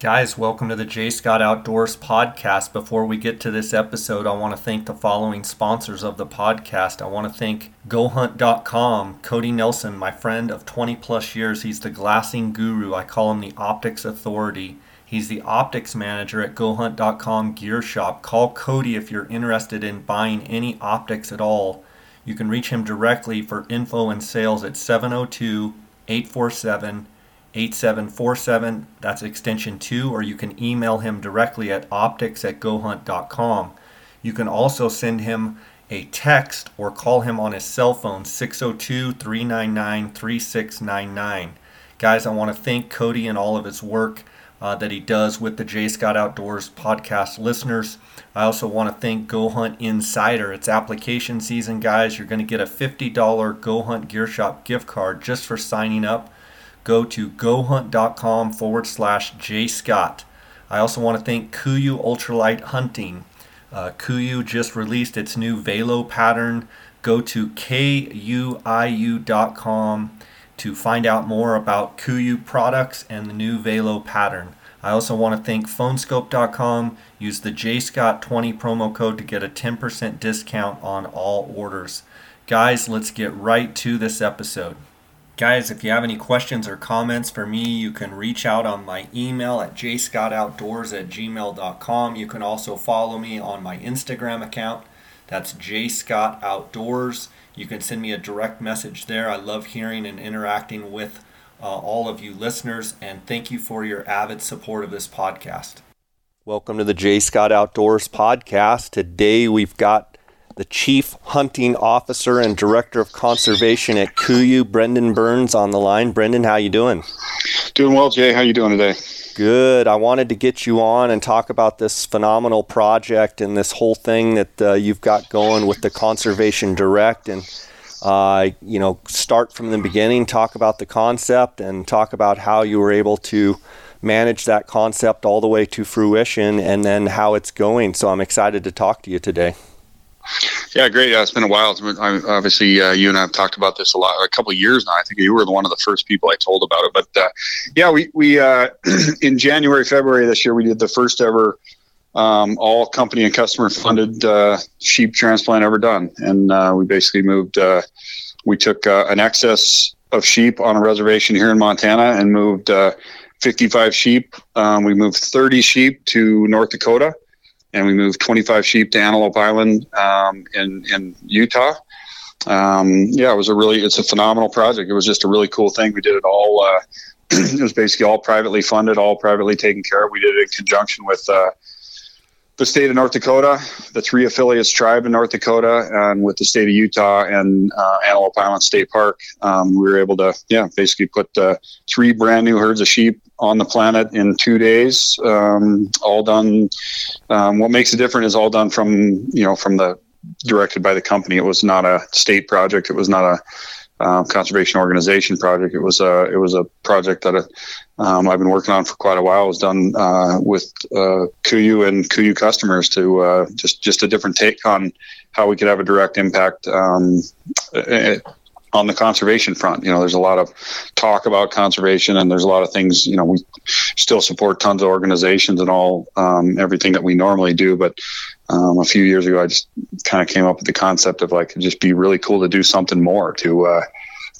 Guys, welcome to the J. Scott Outdoors podcast. Before we get to this episode, I want to thank the following sponsors of the podcast. I want to thank GoHunt.com, Cody Nelson, my friend of 20 plus years. He's the glassing guru. I call him the optics authority. He's the optics manager at GoHunt.com Gear Shop. Call Cody if you're interested in buying any optics at all. You can reach him directly for info and sales at 702 847 8747. That's extension 2, or you can email him directly at optics at gohunt.com. You can also send him a text or call him on his cell phone 602 399 3699. Guys, I want to thank Cody and all of his work uh, that he does with the J. Scott Outdoors podcast listeners. I also want to thank Go Hunt Insider. It's application season, guys. You're going to get a $50 Go Hunt Gear Shop gift card just for signing up go to gohunt.com forward slash jscott. I also want to thank Kuiu Ultralight Hunting. Uh, Kuiu just released its new Valo pattern. Go to kuiu.com to find out more about Kuiu products and the new Valo pattern. I also want to thank phoneskope.com. Use the JScott20 promo code to get a 10% discount on all orders. Guys, let's get right to this episode. Guys, if you have any questions or comments for me, you can reach out on my email at jscottoutdoors at gmail.com. You can also follow me on my Instagram account. That's jscottoutdoors. You can send me a direct message there. I love hearing and interacting with uh, all of you listeners, and thank you for your avid support of this podcast. Welcome to the J. Scott Outdoors podcast. Today we've got the Chief Hunting Officer and Director of Conservation at Kuiu, Brendan Burns, on the line. Brendan, how you doing? Doing well, Jay. How you doing today? Good. I wanted to get you on and talk about this phenomenal project and this whole thing that uh, you've got going with the Conservation Direct and uh, you know, start from the beginning, talk about the concept, and talk about how you were able to manage that concept all the way to fruition, and then how it's going. So I'm excited to talk to you today. Yeah, great. Yeah, it's been a while. I, obviously, uh, you and I have talked about this a lot, a couple of years now. I think you were one of the first people I told about it. But uh, yeah, we we uh, in January, February this year, we did the first ever um, all company and customer funded uh, sheep transplant ever done, and uh, we basically moved. Uh, we took an excess of sheep on a reservation here in Montana and moved 55 sheep. Um, we moved 30 sheep to North Dakota and we moved 25 sheep to Antelope Island um, in in Utah. Um, yeah, it was a really it's a phenomenal project. It was just a really cool thing. We did it all. Uh, it was basically all privately funded, all privately taken care of. We did it in conjunction with uh, the state of North Dakota, the three affiliates tribe in North Dakota, and with the state of Utah and uh, Antelope Island State Park, um, we were able to, yeah, basically put uh, three brand new herds of sheep on the planet in two days. Um, all done. Um, what makes it different is all done from, you know, from the directed by the company. It was not a state project. It was not a um, conservation organization project. It was a it was a project that um, I've been working on for quite a while. It was done uh, with uh, Kuiu and Kuiu customers to uh, just just a different take on how we could have a direct impact um, on the conservation front. You know, there's a lot of talk about conservation, and there's a lot of things. You know, we still support tons of organizations and all um, everything that we normally do, but um, a few years ago, I just kind of came up with the concept of like, just be really cool to do something more to uh,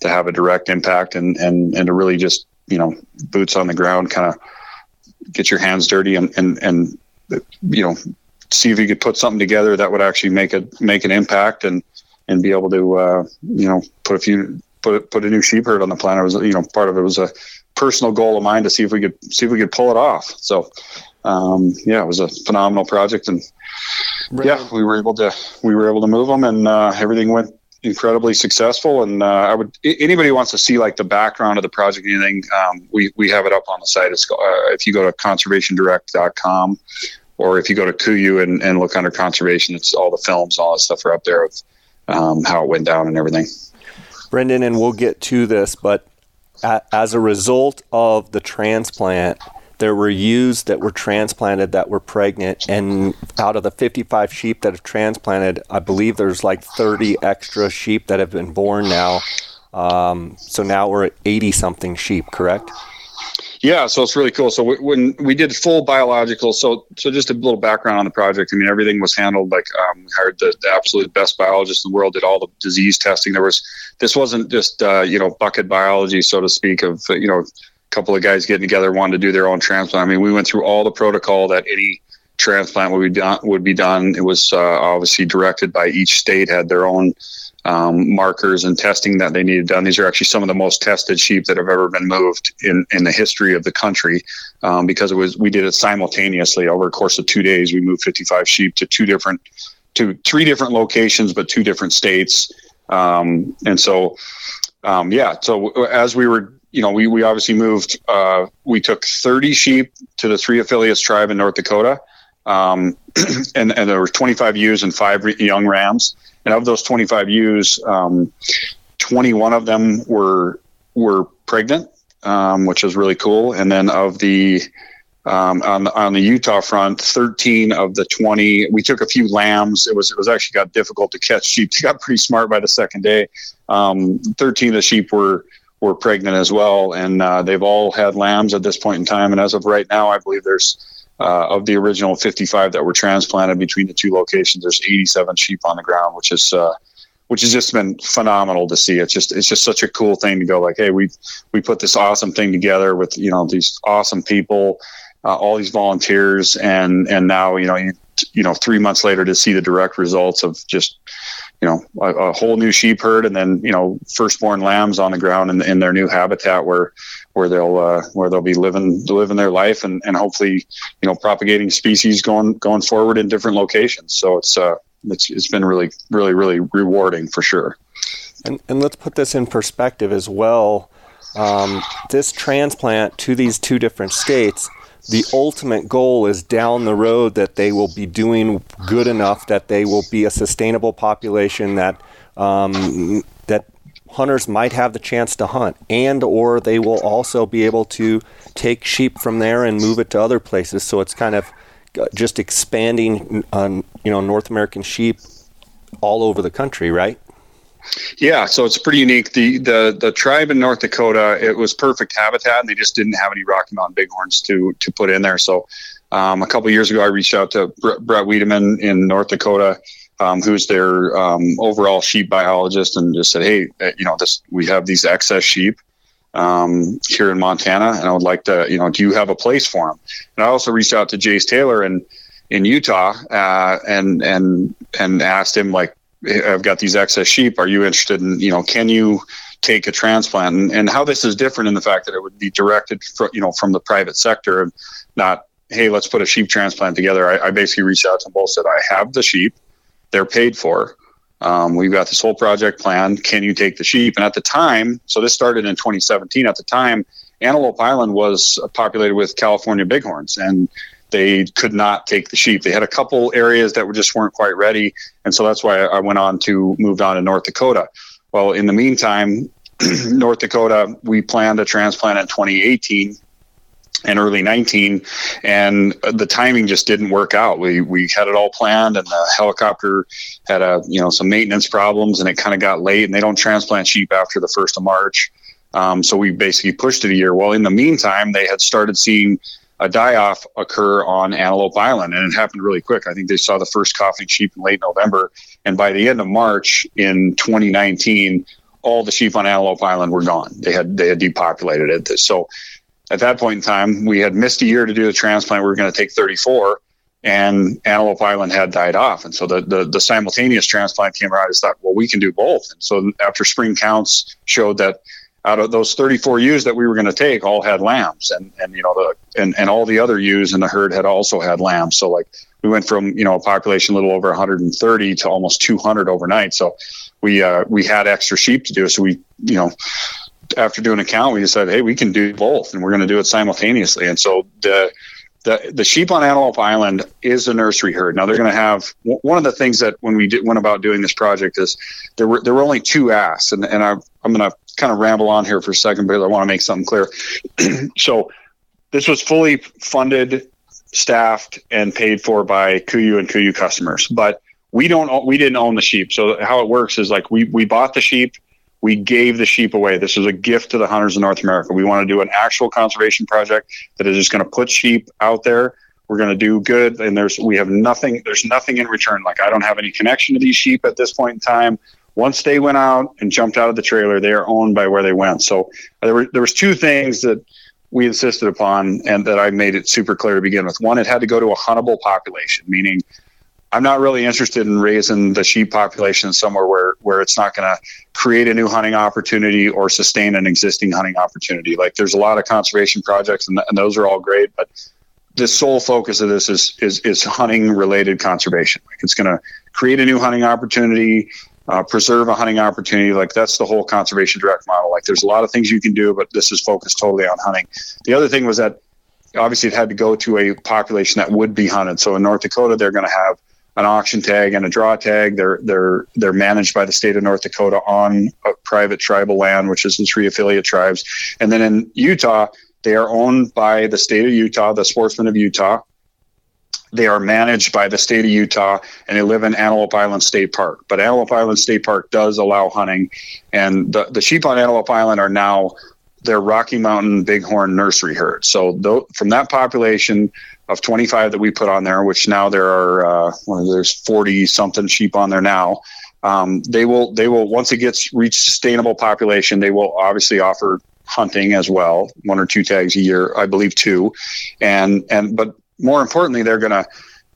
to have a direct impact and and and to really just you know boots on the ground, kind of get your hands dirty and and and you know see if you could put something together that would actually make a make an impact and and be able to uh, you know put a few put put a new sheep herd on the planet was you know part of it was a personal goal of mine to see if we could see if we could pull it off. So um, yeah, it was a phenomenal project, and right. yeah, we were able to we were able to move them, and uh, everything went incredibly successful. And uh, I would anybody wants to see like the background of the project, anything, um, we we have it up on the site. It's uh, if you go to conservationdirect.com or if you go to Kuiu and, and look under conservation, it's all the films, all that stuff are up there um, how it went down and everything. Brendan, and we'll get to this, but as a result of the transplant, there were ewes that were transplanted that were pregnant, and out of the 55 sheep that have transplanted, I believe there's like 30 extra sheep that have been born now. Um, so now we're at 80 something sheep, correct? Yeah, so it's really cool. So when we did full biological, so so just a little background on the project. I mean, everything was handled like um, we hired the, the absolute best biologists in the world. Did all the disease testing. There was this wasn't just uh, you know bucket biology, so to speak, of you know a couple of guys getting together wanting to do their own transplant. I mean, we went through all the protocol that any transplant would be done. Would be done. It was uh, obviously directed by each state had their own um, markers and testing that they needed done. These are actually some of the most tested sheep that have ever been moved in, in the history of the country um, because it was we did it simultaneously over a course of two days. We moved 55 sheep to two different to three different locations, but two different states. Um, and so, um, yeah. So as we were, you know, we we obviously moved. Uh, we took 30 sheep to the three affiliates tribe in North Dakota. Um, and, and there were 25 ewes and five young rams. And of those 25 ewes, um, 21 of them were were pregnant, um, which is really cool. And then of the um, on the on the Utah front, 13 of the 20, we took a few lambs. It was it was actually got difficult to catch sheep. They got pretty smart by the second day. Um, 13 of the sheep were were pregnant as well, and uh, they've all had lambs at this point in time. And as of right now, I believe there's uh, of the original 55 that were transplanted between the two locations, there's 87 sheep on the ground, which is uh, which has just been phenomenal to see. It's just it's just such a cool thing to go like, hey, we we put this awesome thing together with you know these awesome people, uh, all these volunteers, and and now you know you, you know three months later to see the direct results of just you know a, a, whole new sheep herd and then you know firstborn lambs on the ground in, in their new habitat where where they'll uh, where they'll be living living their life and, and hopefully you know propagating species going going forward in different locations. So it's uh it's, it's been really really really rewarding for sure. And, and let's put this in perspective as well. Um, this transplant to these two different states the ultimate goal is down the road that they will be doing good enough that they will be a sustainable population that um, that hunters might have the chance to hunt and or they will also be able to take sheep from there and move it to other places so it's kind of uh, just expanding on you know North American sheep all over the country right yeah, so it's pretty unique. The the the tribe in North Dakota, it was perfect habitat, and they just didn't have any Rocky Mountain bighorns to to put in there. So, um, a couple years ago, I reached out to Brett Wiedmann in North Dakota, um, who's their um, overall sheep biologist, and just said, "Hey, uh, you know, this we have these excess sheep um, here in Montana, and I would like to, you know, do you have a place for them?" And I also reached out to Jace Taylor and in Utah, uh, and and and asked him like, I've got these excess sheep. Are you interested in, you know, can you take a transplant? And, and how this is different in the fact that it would be directed, for, you know, from the private sector and not, hey, let's put a sheep transplant together. I, I basically reached out to them both, said, I have the sheep, they're paid for. Um, we've got this whole project plan. Can you take the sheep? And at the time, so this started in 2017. At the time, Antelope Island was populated with California bighorns, and they could not take the sheep. They had a couple areas that were just weren't quite ready, and so that's why I went on to moved on to North Dakota. Well, in the meantime, North Dakota, we planned a transplant in 2018 and early 19 and the timing just didn't work out we we had it all planned and the helicopter had a you know some maintenance problems and it kind of got late and they don't transplant sheep after the first of march um, so we basically pushed it a year well in the meantime they had started seeing a die off occur on Antelope Island, and it happened really quick. I think they saw the first coughing sheep in late November, and by the end of March in 2019, all the sheep on Antelope Island were gone. They had they had depopulated it. So at that point in time, we had missed a year to do the transplant. We were going to take 34, and Antelope Island had died off. And so the, the, the simultaneous transplant came around. I thought, well, we can do both. And so after spring counts showed that out of those 34 ewes that we were going to take all had lambs and and you know the and, and all the other ewes in the herd had also had lambs so like we went from you know a population a little over 130 to almost 200 overnight so we uh, we had extra sheep to do so we you know after doing a count we decided hey we can do both and we're going to do it simultaneously and so the the, the sheep on Antelope Island is a nursery herd. Now they're going to have one of the things that when we did, went about doing this project is there were there were only two asks, and and I, I'm going to kind of ramble on here for a second because I want to make something clear. so this was fully funded, staffed, and paid for by KUIU and KUIU customers, but we don't we didn't own the sheep. So how it works is like we we bought the sheep, we gave the sheep away. This is a gift to the hunters of North America. We want to do an actual conservation project that is just going to put sheep out there. We're going to do good, and there's we have nothing. There's nothing in return. Like I don't have any connection to these sheep at this point in time. Once they went out and jumped out of the trailer, they are owned by where they went. So there were there was two things that we insisted upon and that I made it super clear to begin with. One, it had to go to a huntable population, meaning I'm not really interested in raising the sheep population somewhere where where it's not going to create a new hunting opportunity or sustain an existing hunting opportunity. Like there's a lot of conservation projects, and, and those are all great, but the sole focus of this is is, is hunting related conservation. Like it's going to create a new hunting opportunity, uh, preserve a hunting opportunity. Like that's the whole conservation direct model. Like there's a lot of things you can do, but this is focused totally on hunting. The other thing was that obviously it had to go to a population that would be hunted. So in North Dakota, they're going to have an auction tag and a draw tag. They're they're they're managed by the state of North Dakota on private tribal land, which is the three affiliate tribes. And then in Utah, they are owned by the state of Utah, the Sportsmen of Utah. They are managed by the state of Utah, and they live in Antelope Island State Park. But Antelope Island State Park does allow hunting, and the the sheep on Antelope Island are now their Rocky Mountain Bighorn nursery herd. So th- from that population, of 25 that we put on there, which now there are uh, well, there's 40 something sheep on there now. Um, they will they will once it gets reached sustainable population, they will obviously offer hunting as well, one or two tags a year, I believe two, and and but more importantly, they're going to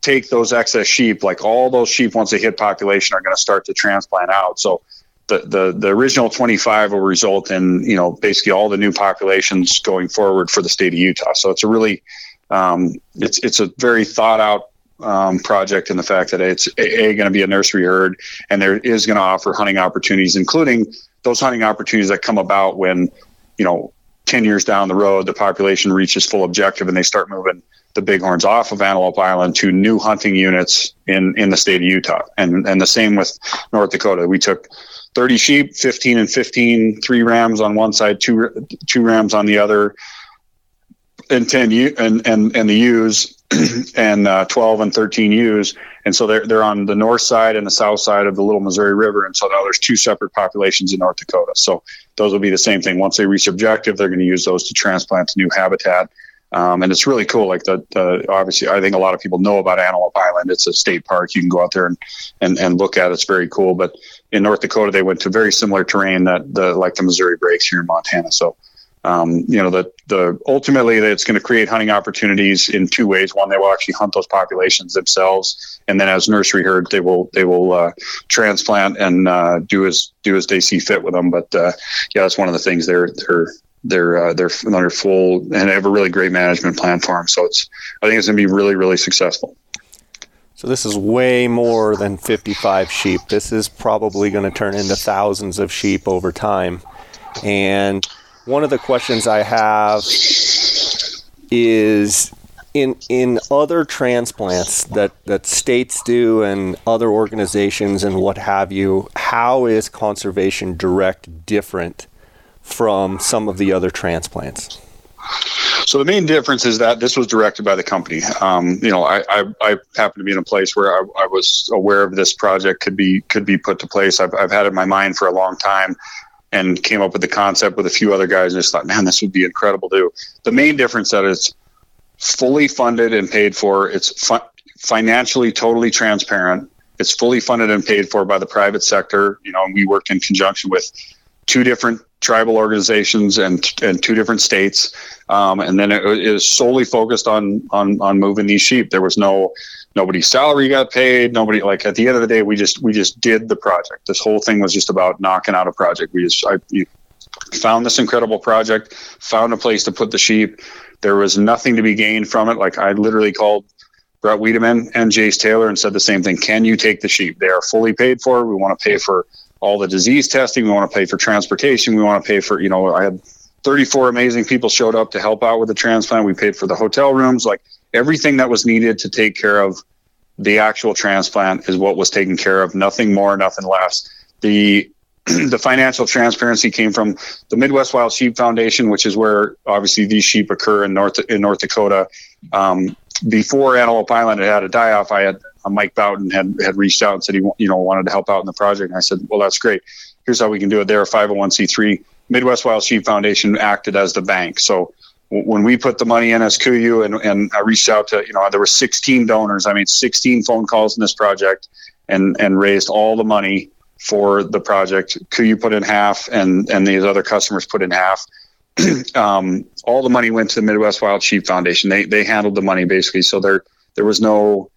take those excess sheep, like all those sheep once they hit population, are going to start to transplant out. So the, the, the original 25 will result in you know basically all the new populations going forward for the state of Utah. So it's a really um, it's it's a very thought out um, project in the fact that it's a, a going to be a nursery herd and there is going to offer hunting opportunities, including those hunting opportunities that come about when you know 10 years down the road the population reaches full objective and they start moving the bighorns off of Antelope Island to new hunting units in in the state of Utah, and and the same with North Dakota. We took 30 sheep, 15 and 15, three rams on one side, two two rams on the other and 10 ewe and, and, and the ewes and uh, 12 and 13 ewes. And so they're, they're on the north side and the south side of the Little Missouri River. And so now there's two separate populations in North Dakota. So those will be the same thing. Once they reach objective, they're going to use those to transplant to new habitat. Um, and it's really cool. Like the, the, obviously, I think a lot of people know about Antelope Island. It's a state park. You can go out there and, and, and look at it. It's very cool. But in North Dakota, they went to very similar terrain that the like the Missouri breaks here in Montana. So um, you know, the, the ultimately it's going to create hunting opportunities in two ways. One, they will actually hunt those populations themselves, and then as nursery herd, they will they will uh, transplant and uh, do as do as they see fit with them. But uh, yeah, that's one of the things they're they're they're uh, they're under full and have a really great management plan for them. So it's I think it's going to be really really successful. So this is way more than 55 sheep. This is probably going to turn into thousands of sheep over time, and one of the questions I have is in in other transplants that that states do and other organizations and what have you how is conservation direct different from some of the other transplants so the main difference is that this was directed by the company. Um, you know, I, I, I, happen to be in a place where I, I, was aware of this project could be could be put to place. I've, I've had it in my mind for a long time and came up with the concept with a few other guys and just thought, man, this would be incredible to do. The main difference that it's fully funded and paid for. It's financially totally transparent. It's fully funded and paid for by the private sector. You know, and we worked in conjunction with two different tribal organizations and and two different states, um, and then it, it was solely focused on on on moving these sheep. There was no nobody's salary got paid. Nobody like at the end of the day we just we just did the project. This whole thing was just about knocking out a project. We just i found this incredible project found a place to put the sheep. There was nothing to be gained from it. Like i literally called Brett Wiedmann and jace taylor and said the same thing. Can you take the sheep? They are fully paid for. We want to pay for all the disease testing. We want to pay for transportation. We want to pay for you know i had 34 amazing people showed up to help out with the transplant. We paid for the hotel rooms. Like everything that was needed to take care of the actual transplant is what was taken care of nothing more nothing less the the financial transparency came from the Midwest Wild Sheep Foundation, which is where obviously these sheep occur in North in North Dakota. Um, before Antelope Island had had a die off, I had uh, Mike Boughton had had reached out and said he you know wanted to help out in the project, and I said, well, that's great. here's how we can do it. They're a 501c3. Midwest Wild Sheep Foundation acted as the bank. So when we put the money in as KUIU and, and I reached out to, you know, there were 16 donors. I mean, 16 phone calls in this project and, and raised all the money for the project. KUIU put in half and, and these other customers put in half. um, all the money went to the Midwest Wild Sheep Foundation. They, they handled the money basically. So there, there was no,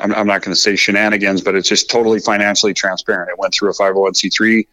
I'm, I'm not going to say shenanigans, but it's just totally financially transparent. It went through a 501c3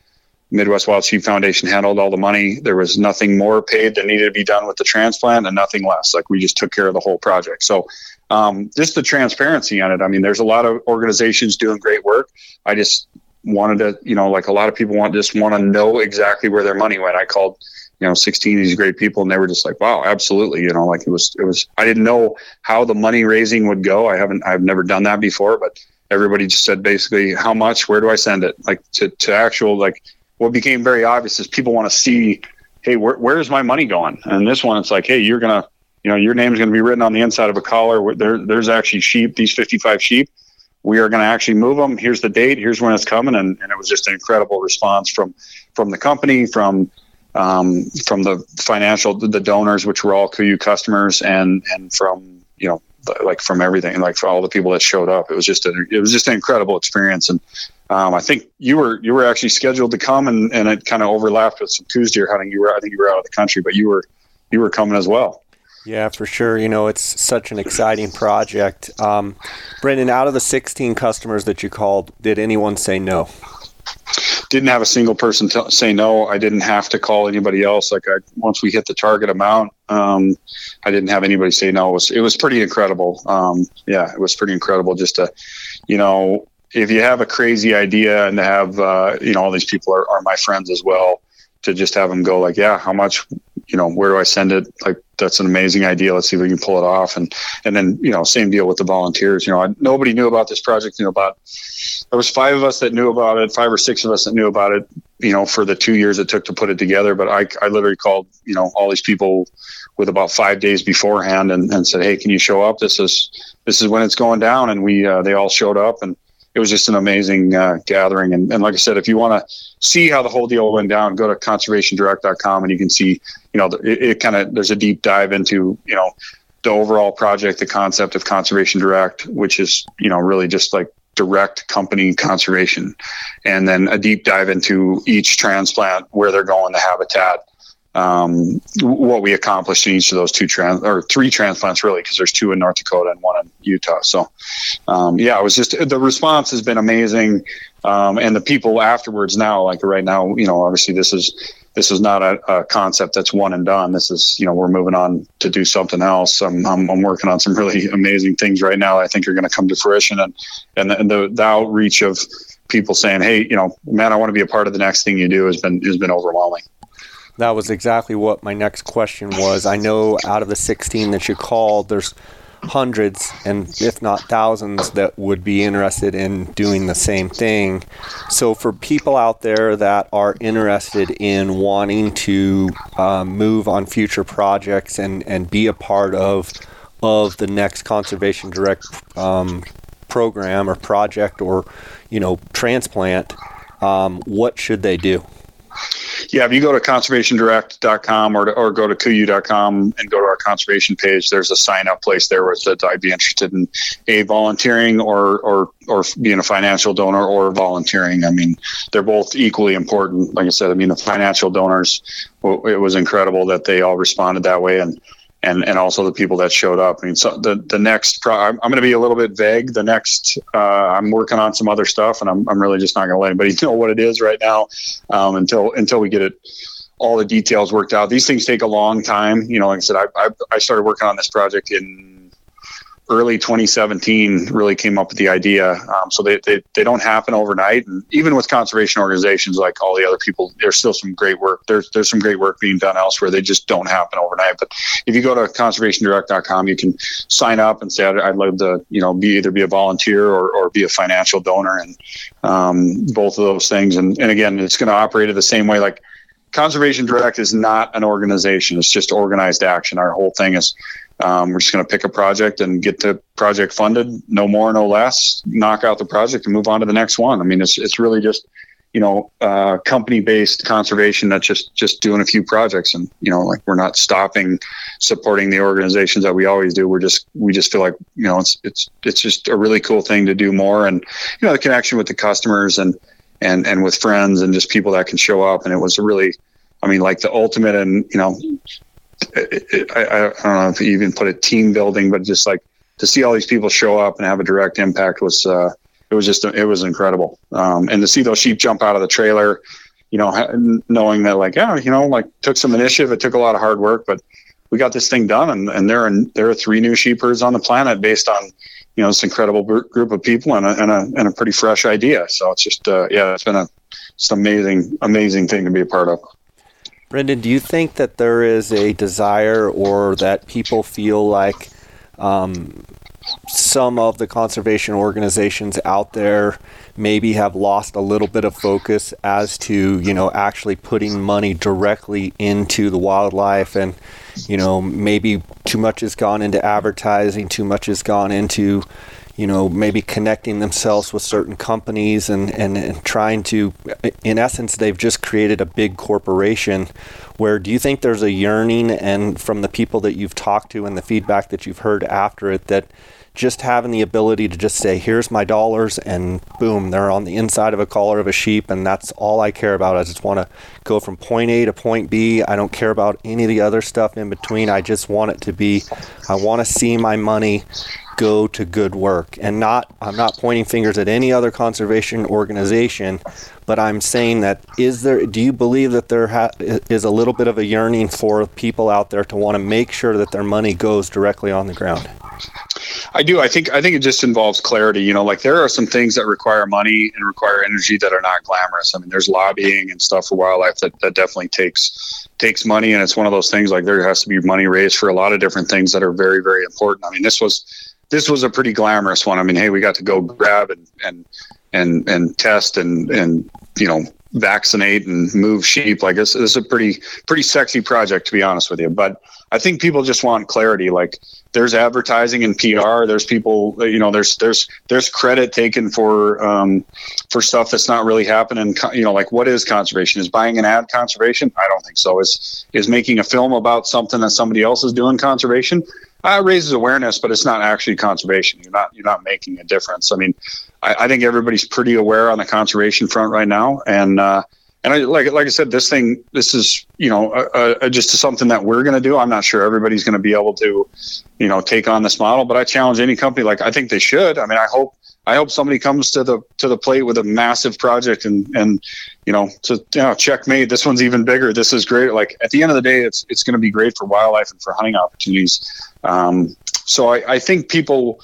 Midwest Wild Sheep Foundation handled all the money. There was nothing more paid that needed to be done with the transplant and nothing less. Like we just took care of the whole project. So um, just the transparency on it. I mean, there's a lot of organizations doing great work. I just wanted to, you know, like a lot of people want just want to know exactly where their money went. I called, you know, 16 of these great people and they were just like, wow, absolutely. You know, like it was, it was, I didn't know how the money raising would go. I haven't, I've never done that before, but everybody just said basically how much, where do I send it? Like to, to actual, like, what became very obvious is people want to see, hey, where, where's my money going? And this one, it's like, hey, you're gonna, you know, your name's gonna be written on the inside of a collar. There, there's actually sheep. These 55 sheep. We are to actually move them. Here's the date. Here's when it's coming, and, and it was just an incredible response from from the company, from um, from the financial the donors, which were all KUIU customers, and and from you know like from everything, like for all the people that showed up. It was just a, it was just an incredible experience, and um, I think you were you were actually scheduled to come, and, and it kind of overlapped with some Coues deer hunting. You were I think you were out of the country, but you were you were coming as well. Yeah, for sure. You know, it's such an exciting project. Um, Brendan, out of the 16 customers that you called, did anyone say no? Didn't have a single person t- say no. I didn't have to call anybody else. Like I, once we hit the target amount, um, I didn't have anybody say no. It was it was pretty incredible. Um, yeah, it was pretty incredible just to, you know, if you have a crazy idea and to have uh, you know all these people are, are my friends as well to just have them go like yeah how much you know where do i send it? Like that's an amazing idea. Let's see if we can pull it off. And and then you know same deal with the volunteers. You know I, nobody knew about this project. You know about there was five of us that knew about it five or six of us that knew about it you know for the two years it took to put it together. But i, I literally called you know all these people with about five days beforehand and, and said hey can you show up this is this is when it's going down and we uh, they all showed up and it was just an amazing uh, gathering. And, and, like I said, if you want to see how the whole deal went down, go to conservationdirect.com and you can see, you know, it, it kind of, there's a deep dive into, you know, the overall project, the concept of Conservation Direct, which is, you know, really just like direct company conservation. And then a deep dive into each transplant, where they're going, the habitat, um, what we accomplished in each of those two trans or three transplants really because there's two in North Dakota and one in Utah. So um, yeah, it was just the response has been amazing, um, and the people afterwards now, like right now, you know, obviously this is this is not a, a, concept that's one and done. This is you know we're moving on to do something else. I'm I'm, I'm working on some really amazing things right now. I think are going to come to fruition, and and the, and the, the outreach of people saying, hey, you know, man, I want to be a part of the next thing you do has been has been overwhelming. That was exactly what my next question was. I know out of the 16 that you called, there's hundreds and if not thousands that would be interested in doing the same thing. So for people out there that are interested in wanting to um, move on future projects and, and be a part of of the next conservation direct um, program or project or you know transplant, um, what should they do? Yeah, if you go to conservationdirect.com or, to, or go to kuiu.com and go to our conservation page, there's a sign up place there where it says I'd be interested in a volunteering or, or, or being a financial donor or volunteering. I mean, they're both equally important. Like I said, I mean, the financial donors, it was incredible that they all responded that way. And, and and also the people that showed up. I mean, so the the next pro- I'm, I'm going to be a little bit vague. The next uh, I'm working on some other stuff, and I'm I'm really just not going to let anybody know what it is right now um, until until we get it all the details worked out. These things take a long time. You know, like I said, I I, I started working on this project in early 2017 really came up with the idea. Um, so they, they, they don't happen overnight. And even with conservation organizations like all the other people, there's still some great work. There's, there's some great work being done elsewhere. They just don't happen overnight. But if you go to conservationdirect.com, you can sign up and say, I'd, I'd love to, you know, be either be a volunteer or, or be a financial donor and um, both of those things. And, and again, it's going to operate the same way. Like Conservation Direct is not an organization. It's just organized action. Our whole thing is um, we're just going to pick a project and get the project funded, no more, no less, knock out the project and move on to the next one. I mean, it's, it's really just, you know, uh, company-based conservation that's just just doing a few projects, and you know, like we're not stopping supporting the organizations that we always do. We're just we just feel like you know it's it's it's just a really cool thing to do more, and you know, the connection with the customers and and and with friends and just people that can show up, and it was a really, I mean, like the ultimate, and you know, I, I don't know if you even put a team building, but just like to see all these people show up and have a direct impact was. Uh, it was just it was incredible. Um, and to see those sheep jump out of the trailer, you know, knowing that like yeah, you know, like took some initiative. It took a lot of hard work, but we got this thing done. And, and there are there are three new sheep herds on the planet based on you know this incredible group of people and a, and a, and a pretty fresh idea. So it's just uh, yeah, it's been a it's an amazing amazing thing to be a part of. Brendan, do you think that there is a desire or that people feel like um, some of the conservation organizations out there maybe have lost a little bit of focus as to you know actually putting money directly into the wildlife and you know maybe too much has gone into advertising too much has gone into you know maybe connecting themselves with certain companies and, and, and trying to in essence they've just created a big corporation where do you think there's a yearning and from the people that you've talked to and the feedback that you've heard after it that just having the ability to just say, here's my dollars, and boom, they're on the inside of a collar of a sheep, and that's all I care about. I just want to go from point A to point B. I don't care about any of the other stuff in between. I just want it to be, I want to see my money go to good work and not I'm not pointing fingers at any other conservation organization but I'm saying that is there do you believe that there ha- is a little bit of a yearning for people out there to want to make sure that their money goes directly on the ground I do. I think I think it just involves clarity. You know, like there are some things that require money and require energy that are not glamorous. I mean, there's lobbying and stuff for wildlife that, that definitely takes takes money, and it's one of those things. Like there has to be money raised for a lot of different things that are very very important. I mean, this was this was a pretty glamorous one. I mean, hey, we got to go grab and and and and test and and you know vaccinate and move sheep. Like this, this is a pretty pretty sexy project to be honest with you. But I think people just want clarity. Like there's advertising and PR. There's people, you know, there's there's there's credit taken for um, for stuff that's not really happening. You know, like what is conservation? Is buying an ad conservation? I don't think so. Is is making a film about something that somebody else is doing conservation? Uh, raises awareness, but it's not actually conservation. You're not you're not making a difference. I mean, I, I think everybody's pretty aware on the conservation front right now, and uh, and I, like like I said, this thing, this is you know a, a, just something that we're going to do. I'm not sure everybody's going to be able to, you know, take on this model, but I challenge any company. Like I think they should. I mean, I hope I hope somebody comes to the to the plate with a massive project and and you know to you know checkmate. This one's even bigger. This is great. Like at the end of the day, it's it's going to be great for wildlife and for hunting opportunities. Um, so I, I think people,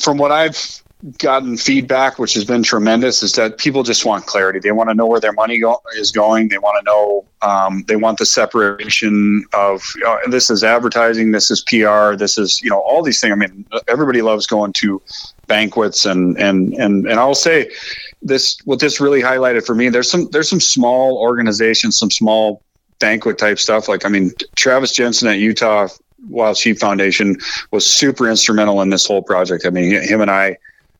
from what I've gotten feedback, which has been tremendous, is that people just want clarity. They want to know where their money go- is going. They want to know. Um, they want the separation of you know, this is advertising, this is PR, this is you know all these things. I mean, everybody loves going to banquets and and and and I'll say this. What this really highlighted for me, there's some there's some small organizations, some small banquet type stuff. Like I mean, Travis Jensen at Utah Wild Sheep Foundation was super instrumental in this whole project. I mean, him and I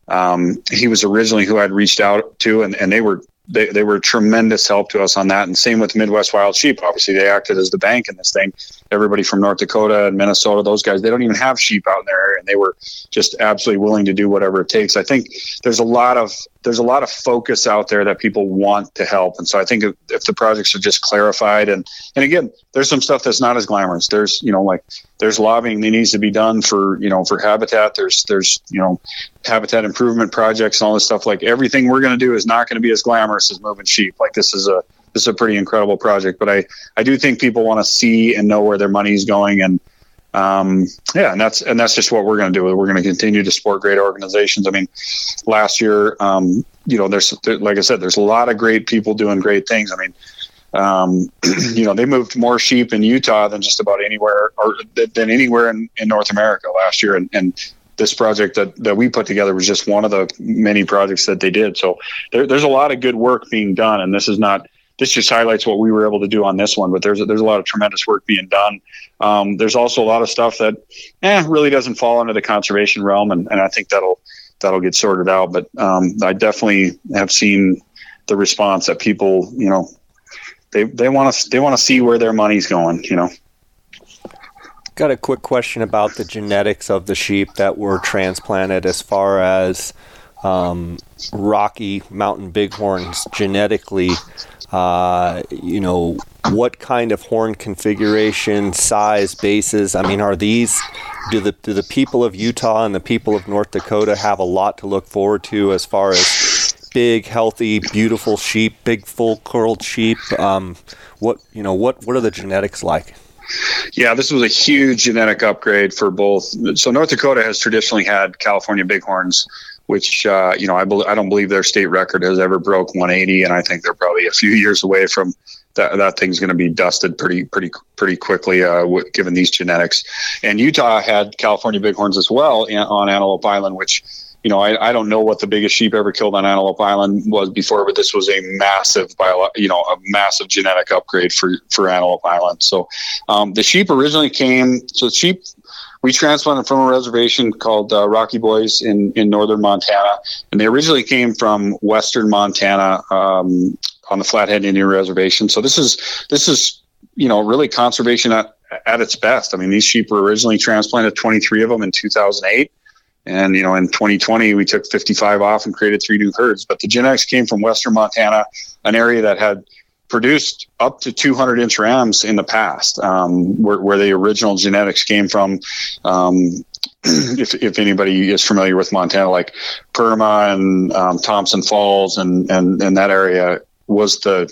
um, he was originally who I'd reached out to, and, and they were they, they were tremendous help to us on that. And same with Midwest Wild Sheep. Obviously, they acted as the bank in this thing. Everybody from North Dakota and Minnesota, those guys, they don't even have sheep out in and they were just absolutely willing to do whatever it takes. I think there's a lot of there's a lot of focus out there that people want to help, and so I think if, if the projects are just clarified, and and again, there's some stuff that's not as glamorous. There's you know like there's lobbying that needs to be done for you know for habitat. There's there's you know habitat improvement projects and all this stuff. Like everything we're going to do is not going to be as glamorous as moving sheep. Like this is a this is a pretty incredible project. But I I do think people want to see and know where their money is going and um, yeah, and that's and that's just what we're going to do. We're going to continue to support great organizations. I mean, last year, um, you know, there's like I said, there's a lot of great people doing great things. I mean, um, you know, they moved more sheep in Utah than just about anywhere or than anywhere in, in North America last year, and, and this project that, that we put together was just one of the many projects that they did. So there, there's a lot of good work being done, and this is not this just highlights what we were able to do on this one. But there's a, there's a lot of tremendous work being done. Um, there's also a lot of stuff that eh, really doesn't fall under the conservation realm, and, and I think that'll that'll get sorted out. But um, I definitely have seen the response that people, you know, they they want to they want to see where their money's going. You know. Got a quick question about the genetics of the sheep that were transplanted, as far as um, Rocky Mountain Bighorns genetically. Uh, you know, what kind of horn configuration, size, bases? I mean, are these do the do the people of Utah and the people of North Dakota have a lot to look forward to as far as big, healthy, beautiful sheep, big, full curled sheep? Um, what you know, what what are the genetics like? Yeah, this was a huge genetic upgrade for both. So North Dakota has traditionally had California Bighorns which uh, you know I, be- I don't believe their state record has ever broke 180, and I think they're probably a few years away from that. That thing's going to be dusted pretty pretty pretty quickly, uh, w- given these genetics. And Utah had California Bighorns as well in, on Antelope Island, which you know I, I don't know what the biggest sheep ever killed on Antelope Island was before, but this was a massive bio, you know a massive genetic upgrade for for Antelope Island. So um, the sheep originally came. So the sheep we transplanted from a reservation called uh, Rocky Boys in, in northern Montana, and they originally came from western Montana um, on the Flathead Indian Reservation. So this is this is you know really conservation at, at its best. I mean, these sheep were originally transplanted, 23 of them in 2008. And you know, in 2020, we took 55 off and created three new herds. But the genetics came from Western Montana, an area that had produced up to 200 inch rams in the past, um, where, where, the original genetics came from. Um, if, if anybody is familiar with Montana, like Perma and um, Thompson Falls and, and, and that area was the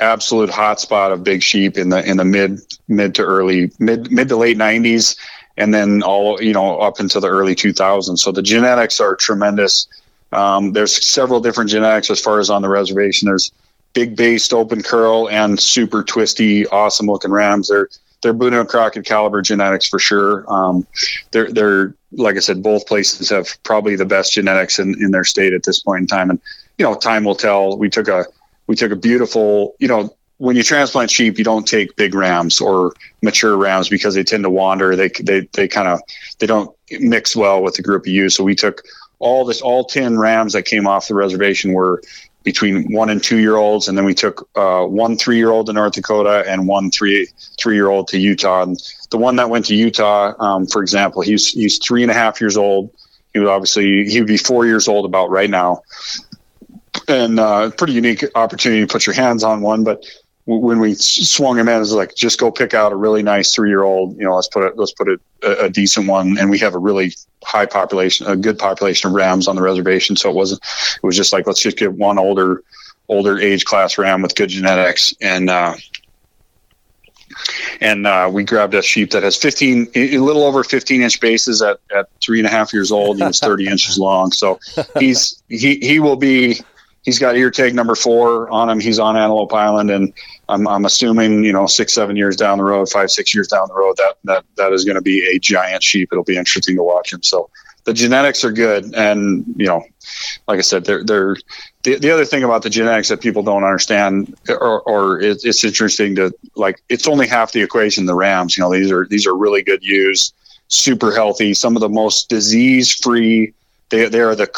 absolute hotspot of big sheep in the in the mid mid to early mid mid to late 90s and then all you know up into the early 2000s so the genetics are tremendous um, there's several different genetics as far as on the reservation there's big based open curl and super twisty, awesome looking rams. They're they're Boone and Crockett caliber genetics for sure. Um, they're they're like I said, both places have probably the best genetics in, in their state at this point in time. And you know, time will tell. We took a we took a beautiful, you know, when you transplant sheep, you don't take big rams or mature rams because they tend to wander. They they they kind of they don't mix well with the group of ewes. So we took all this all 10 rams that came off the reservation were between one and two year olds, and then we took uh, one three year old to North Dakota and one three three year old to Utah. And the one that went to Utah, um, for example, he's he's three and a half years old. He would obviously he would be four years old about right now, and uh, pretty unique opportunity to put your hands on one. But when we swung him in, it's like just go pick out a really nice three year old. You know, let's put it let's put it a, a, decent one, and we have a really high population, a good population of rams on the reservation. So it wasn't it was just like let's just get one older older age class ram with good genetics, and uh, and uh, we grabbed a sheep that has 15 a little over 15 inch bases at, at three and a half years old. He was 30 inches long, so he's he he will be he's got ear tag number four on him. He's on Antelope Island, and I'm, I'm assuming you know six seven years down the road, five six years down the road, that that that is going to be a giant sheep. It'll be interesting to watch him. So the genetics are good, and you know, like I said, they're they're the, the other thing about the genetics that people don't understand, or, or it, it's interesting to like, it's only half the equation. The Rams, you know, these are these are really good ewes, super healthy, some of the most disease free they, they are the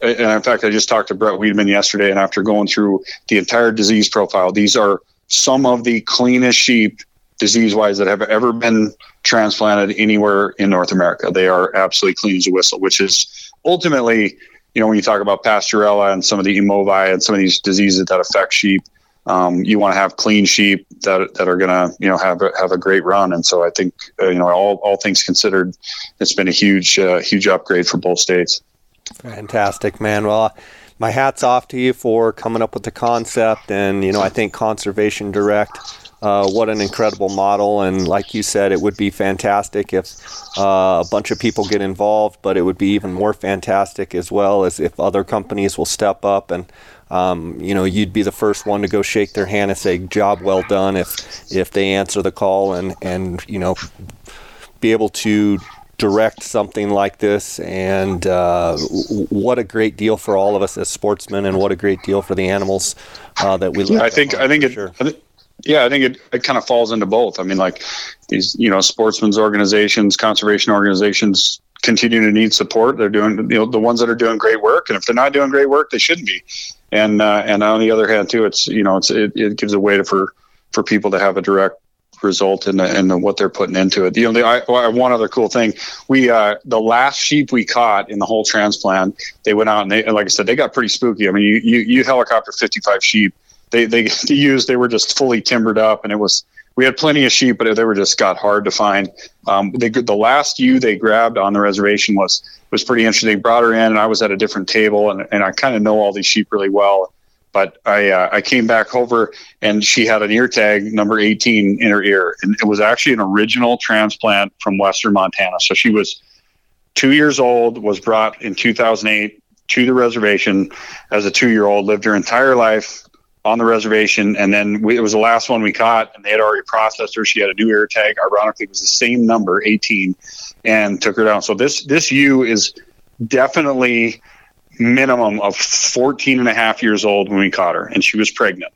and in fact i just talked to Brett Wiedmann yesterday and after going through the entire disease profile these are some of the cleanest sheep disease wise that have ever been transplanted anywhere in north america. They are absolutely clean as a whistle which is ultimately you know when you talk about pasteurella and some of the M. ovi and some of these diseases that affect sheep um, you want to have clean sheep that, that are going to you know have a, have a great run. And so I think uh, you know all, all things considered it's been a huge uh, huge upgrade for both states. Fantastic man well my hat's off to you for coming up with the concept and you know I think conservation direct uh, what an incredible model. And like you said, it would be fantastic if uh, a bunch of people get involved, but it would be even more fantastic as well as if other companies will step up and um, you know, you'd be the first one to go shake their hand and say, "Job well done." If if they answer the call and and you know, be able to direct something like this, and uh, what a great deal for all of us as sportsmen, and what a great deal for the animals uh, that we. Yeah, I think I think it. Sure. I yeah, I think it, it kind of falls into both. I mean, like these, you know, sportsmen's organizations, conservation organizations continue to need support. They're doing you know the ones that are doing great work, and if they're not doing great work, they shouldn't be. And uh, and on the other hand, too, it's you know it's it, it gives a way to for for people to have a direct result in, the, in the, what they're putting into it. You know, the, I, one other cool thing, we uh, the last sheep we caught in the whole transplant, they went out and they, like I said, they got pretty spooky. I mean, you you, you helicopter 55 sheep, they they used they were just fully timbered up, and it was we had plenty of sheep, but they were just got hard to find. Um, they, the last ewe they grabbed on the reservation was was pretty interesting. They brought her in, and I was at a different table, and, and I kind of know all these sheep really well. But I uh, I came back over, and she had an ear tag number 18 in her ear, and it was actually an original transplant from Western Montana. So she was two years old, was brought in 2008 to the reservation as a two year old, lived her entire life on the reservation. And then we, it was the last one we caught, and they had already processed her. She had a new ear tag. Ironically, it was the same number, 18, and took her down. So this this ewe is definitely minimum of 14 and a half years old when we caught her, and she was pregnant.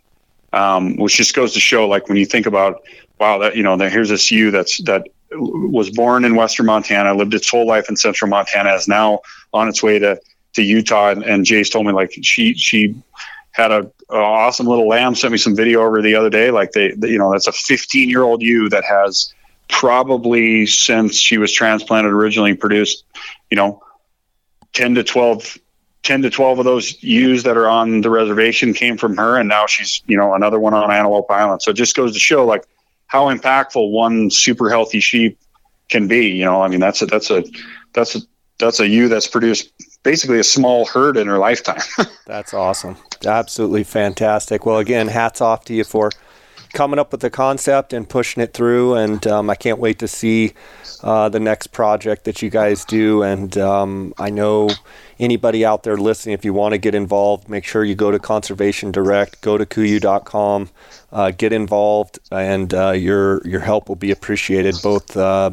Um, which just goes to show, like when you think about, wow, that you know, that here's this ewe that's that was born in Western Montana, lived its whole life in Central Montana, is now on its way to to Utah. And, and Jace told me like she she had a, a, awesome little lamb. Sent me some video over the other day. Like they, they you know, that's a 15 year old ewe that has probably since she was transplanted originally produced, you know, 10 to 12 10 to 12 of those ewes that are on the reservation came from her and now she's you know another one on antelope island so it just goes to show like how impactful one super healthy sheep can be you know i mean that's a that's a that's a that's a ewe that's produced basically a small herd in her lifetime. That's awesome. Absolutely fantastic. Well, again, hats off to you for coming up with the concept and pushing it through. And um, I can't wait to see uh, the next project that you guys do. And um, I know anybody out there listening, if you want to get involved, make sure you go to Conservation Direct, go to kuiu.com, uh, get involved, and uh, your your help will be appreciated both uh,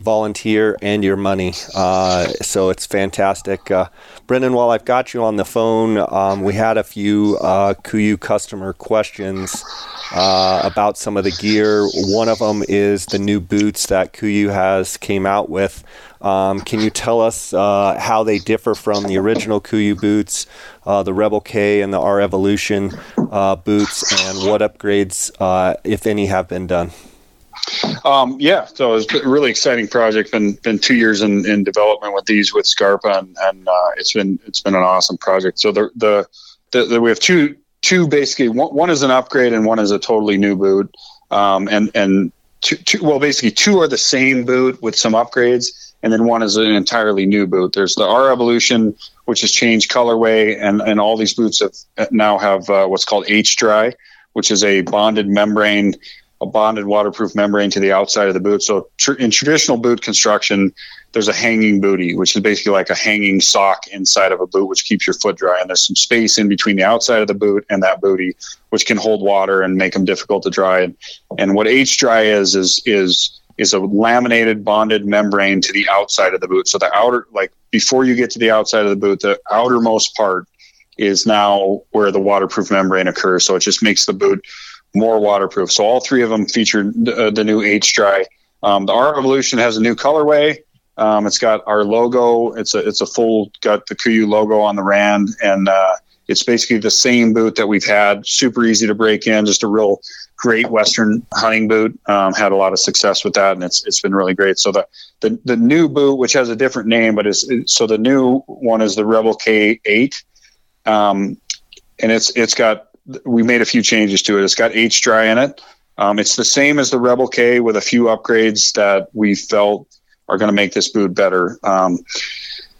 volunteer and your money. Uh, so it's fantastic. Uh, Brendan, while I've got you on the phone, um, we had a few uh, KUIU customer questions about some of the gear. One of them is the new boots that KUIU has came out with. Um, can you tell us uh, how they differ from the original KUIU boots, uh, the Rebel K and the R Evolution uh, boots, and what upgrades, uh, if any, have been done? Um, yeah, so it's a really exciting project. Been been two years in, in development with these with Scarpa, and, and uh, it's been it's been an awesome project. So the the, the, the we have two two basically one, one, is an upgrade and one is a totally new boot, um, and and two, two well basically two are the same boot with some upgrades, and then one is an entirely new boot. There's the R Evolution, which has changed colorway, and and all these boots have now have uh, what's called H Dry, which is a bonded membrane a bonded waterproof membrane to the outside of the boot. So tr- in traditional boot construction, there's a hanging booty, which is basically like a hanging sock inside of a boot, which keeps your foot dry. And there's some space in between the outside of the boot and that booty, which can hold water and make them difficult to dry. And, and what H dry is is is is a laminated bonded membrane to the outside of the boot. So the outer, like before you get to the outside of the boot, the outermost part is now where the waterproof membrane occurs. So it just makes the boot more waterproof. So all three of them featured the, uh, the new H Dry. Um, the R Evolution has a new colorway. Um, it's got our logo. It's a it's a full got the KUIU logo on the rand, and uh, it's basically the same boot that we've had. Super easy to break in. Just a real great Western hunting boot. Um, had a lot of success with that, and it's it's been really great. So the the, the new boot, which has a different name, but is so the new one is the Rebel K8, um, and it's it's got we made a few changes to it. It's got H dry in it. Um, it's the same as the Rebel K with a few upgrades that we felt are going to make this boot better. Um,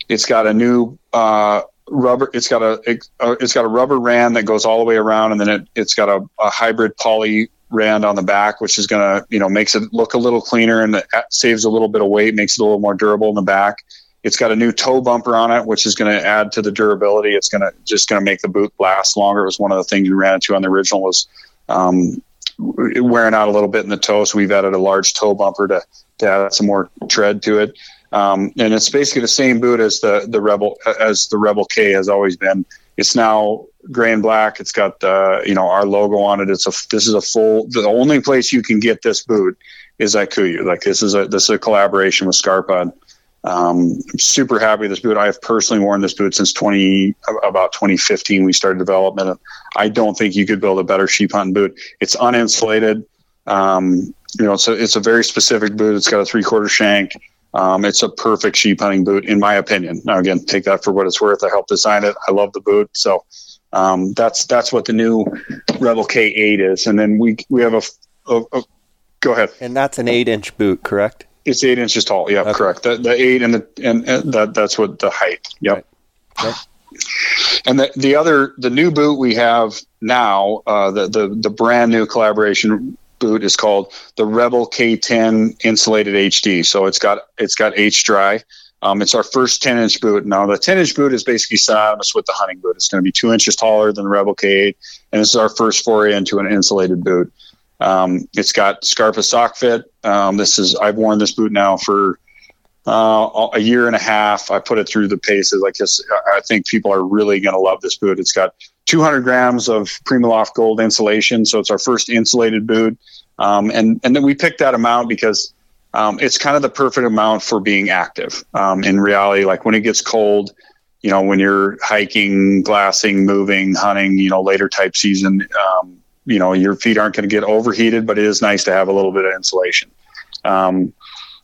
it's got a new uh, rubber. It's got a it, uh, it's got a rubber rand that goes all the way around, and then it, it's got a, a hybrid poly rand on the back, which is going to you know makes it look a little cleaner and saves a little bit of weight, makes it a little more durable in the back. It's got a new toe bumper on it, which is going to add to the durability. It's going to just going to make the boot last longer. It was one of the things we ran into on the original was um, wearing out a little bit in the toe. So we've added a large toe bumper to, to add some more tread to it. Um, and it's basically the same boot as the the Rebel as the Rebel K has always been. It's now gray and black. It's got uh, you know our logo on it. It's a this is a full. The only place you can get this boot is at KUIU. Like this is a this is a collaboration with Scarpa Um, I'm super happy with this boot. I have personally worn this boot since 20 about 2015. We started development. I don't think you could build a better sheep hunting boot. It's uninsulated. Um, you know, it's a, it's a very specific boot. It's got a three quarter shank. Um, it's a perfect sheep hunting boot, in my opinion. Now, again, take that for what it's worth. I helped design it. I love the boot. So um, that's that's what the new Rebel K8 is. And then we we have a, a, a go ahead. And that's an eight inch boot, correct? It's eight inches tall. Yeah, okay. correct. The, the eight and the and, and that that's what the height. Yep. Right. And the the other the new boot we have now, uh, the the the brand new collaboration boot is called the Rebel K10 Insulated HD. So it's got it's got H dry. Um, it's our first 10 inch boot. Now the 10 inch boot is basically synonymous with the hunting boot. It's going to be two inches taller than the Rebel K8, and this is our first foray into an insulated boot. Um, it's got Scarpa sock fit. Um, this is I've worn this boot now for uh, a year and a half. I put it through the paces. Like this, I think people are really going to love this boot. It's got 200 grams of Primaloft Gold insulation, so it's our first insulated boot. Um, and and then we picked that amount because um, it's kind of the perfect amount for being active. Um, in reality, like when it gets cold, you know, when you're hiking, glassing, moving, hunting, you know, later type season, um, you know, your feet aren't going to get overheated, but it is nice to have a little bit of insulation. Um,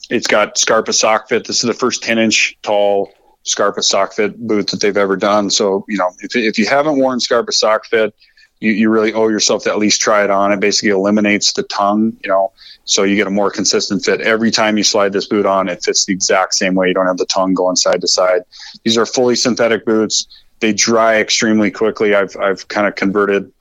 it's got Scarpa sock fit. This is the first 10 inch tall Scarpa sock fit boot that they've ever done. So, you know, if, if you haven't worn Scarpa sock fit, you, you really owe yourself to at least try it on. It basically eliminates the tongue, you know, so you get a more consistent fit. Every time you slide this boot on, it fits the exact same way. You don't have the tongue going side to side. These are fully synthetic boots. They dry extremely quickly. I've, I've kind of converted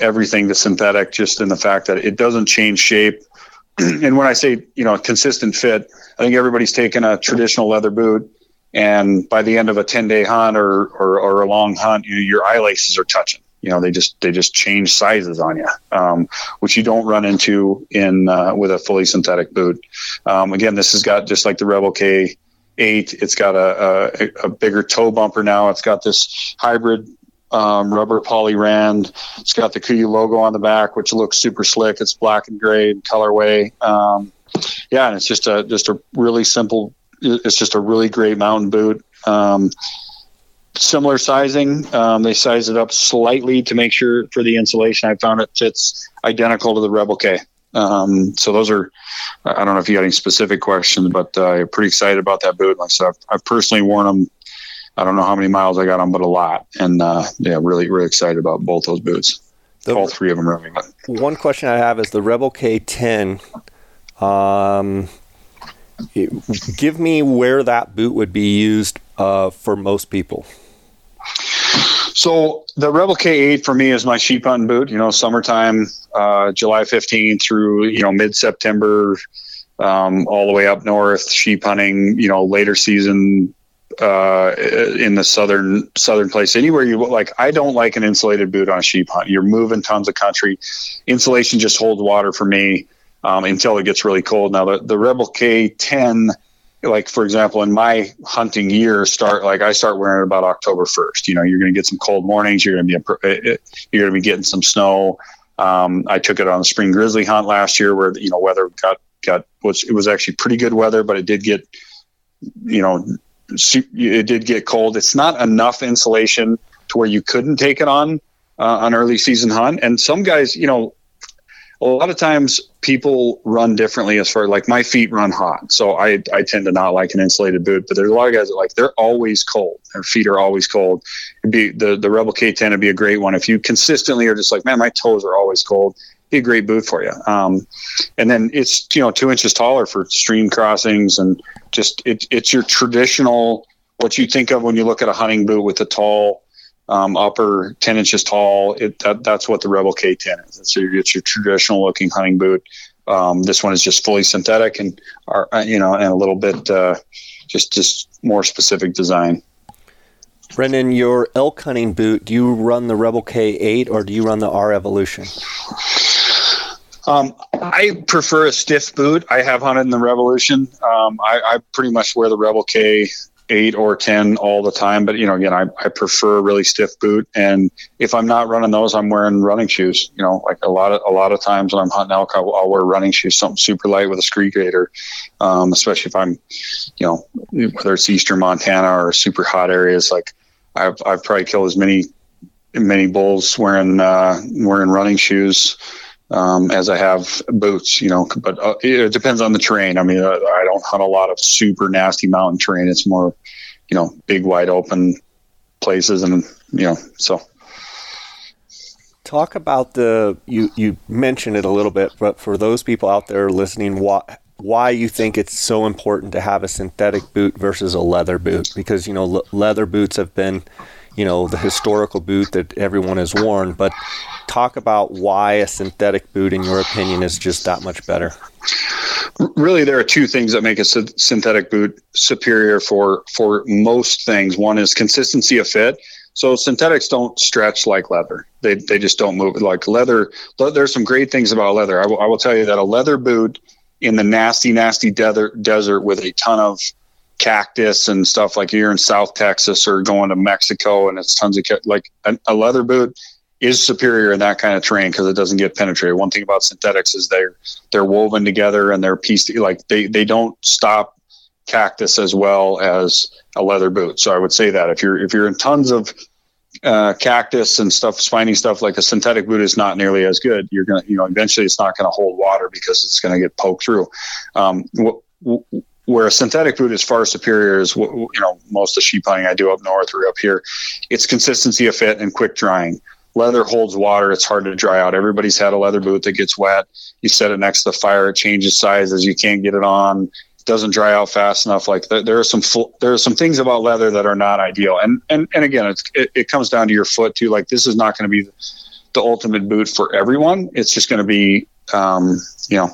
everything to synthetic just in the fact that it doesn't change shape. and when I say, you know, consistent fit, I think everybody's taken a traditional leather boot and by the end of a 10 day hunt or, or, or a long hunt, you your eye laces are touching. You know, they just they just change sizes on you, um, which you don't run into in uh, with a fully synthetic boot. Um, again, this has got just like the Rebel K eight. It's got a, a, a, bigger toe bumper now. It's got this hybrid um, rubber poly rand. It's got the KUIU logo on the back, which looks super slick. It's black and gray colorway. Um, yeah, and it's just a just a really simple it's just a really great mountain boot. Um, similar sizing. Um, they size it up slightly to make sure for the insulation. I found it fits identical to the Rebel K. Um, so those are, I don't know if you got any specific questions, but uh, I'm pretty excited about that boot. Like I said, I've, I've, personally worn them. I don't know how many miles I got on, but a lot. And uh, yeah, really, really excited about both those boots. The, All three of them really. One question I have is the Rebel K10. Um, give me where that boot would be used uh, for most people. So the Rebel K8 for me is my sheep hunting boot. You know, summertime, uh, July 15 through you know mid September, um, all the way up north, sheep hunting. You know, later season uh, in the southern southern place, anywhere you like. I don't like an insulated boot on a sheep hunt. You're moving tons of country. Insulation just holds water for me um, until it gets really cold. Now the, the Rebel K10, like for example, in my hunting year, start like I start wearing it about October 1st. You know, you're going to get some cold mornings. You're going to be a, you're going to be getting some snow. Um, I took it on a spring grizzly hunt last year where you know weather got got was it was actually pretty good weather, but it did get you know it did get cold. It's not enough insulation to where you couldn't take it on uh, an early season hunt. And some guys, you know, a lot of times people run differently as far like my feet run hot so I, I tend to not like an insulated boot but there's a lot of guys that like they're always cold. Their feet are always cold. It'd be the the rebel k10 would be a great one if you consistently are just like man my toes are always cold. Be a great boot for you. Um, and then it's you know two inches taller for stream crossings and just it, it's your traditional what you think of when you look at a hunting boot with a tall um, upper 10 inches tall. It, that, that's what the Rebel K10 is. It's your, it's your traditional looking hunting boot. Um, this one is just fully synthetic and, are, uh, you know, and a little bit uh, just just more specific design. Brendan, your elk hunting boot, do you run the Rebel K8 or do you run the R Evolution? Um, I prefer a stiff boot. I have hunted in the Revolution. Um, I, I, pretty much wear the Rebel K eight or 10 all the time. But, you know, again, I, I prefer a really stiff boot. And if I'm not running those, I'm wearing running shoes, you know, like a lot of, a lot of times when I'm hunting elk, I'll, I'll wear running shoes, something super light with a screed grader. Um, especially if I'm, you know, whether it's Eastern Montana or super hot areas, like I've, I've probably killed as many, many bulls wearing, uh, wearing running shoes um, as I have boots, you know, but uh, it depends on the terrain. I mean, I, I don't hunt a lot of super nasty mountain terrain. It's more, you know, big, wide open places. And, you know, so. Talk about the, you, you mentioned it a little bit, but for those people out there listening, why, why you think it's so important to have a synthetic boot versus a leather boot because you know le- leather boots have been you know the historical boot that everyone has worn but talk about why a synthetic boot, in your opinion, is just that much better. Really, there are two things that make a synthetic boot superior for for most things. One is consistency of fit. So synthetics don't stretch like leather. They, they just don't move like leather. There's some great things about leather. I, w- I will tell you that a leather boot in the nasty, nasty desert, desert with a ton of cactus and stuff like you're in South Texas or going to Mexico and it's tons of like a, a leather boot is superior in that kind of terrain because it doesn't get penetrated. One thing about synthetics is they're they're woven together and they're pieced like they they don't stop cactus as well as a leather boot. So I would say that if you're if you're in tons of uh, cactus and stuff, spiny stuff like a synthetic boot is not nearly as good. You're gonna you know eventually it's not to hold water because it's to get poked through. Um, w- w- where a synthetic boot is far superior is you know most of the sheep hunting I do up north or up here, it's consistency of fit and quick drying leather holds water. It's hard to dry out. Everybody's had a leather boot that gets wet. You set it next to the fire, it changes sizes. You can't get it on. It doesn't dry out fast enough. Like there are some there are some things about leather that are not ideal. And and and again, it, it comes down to your foot too. Like this is not going to be the ultimate boot for everyone. It's just going to be, um, you know,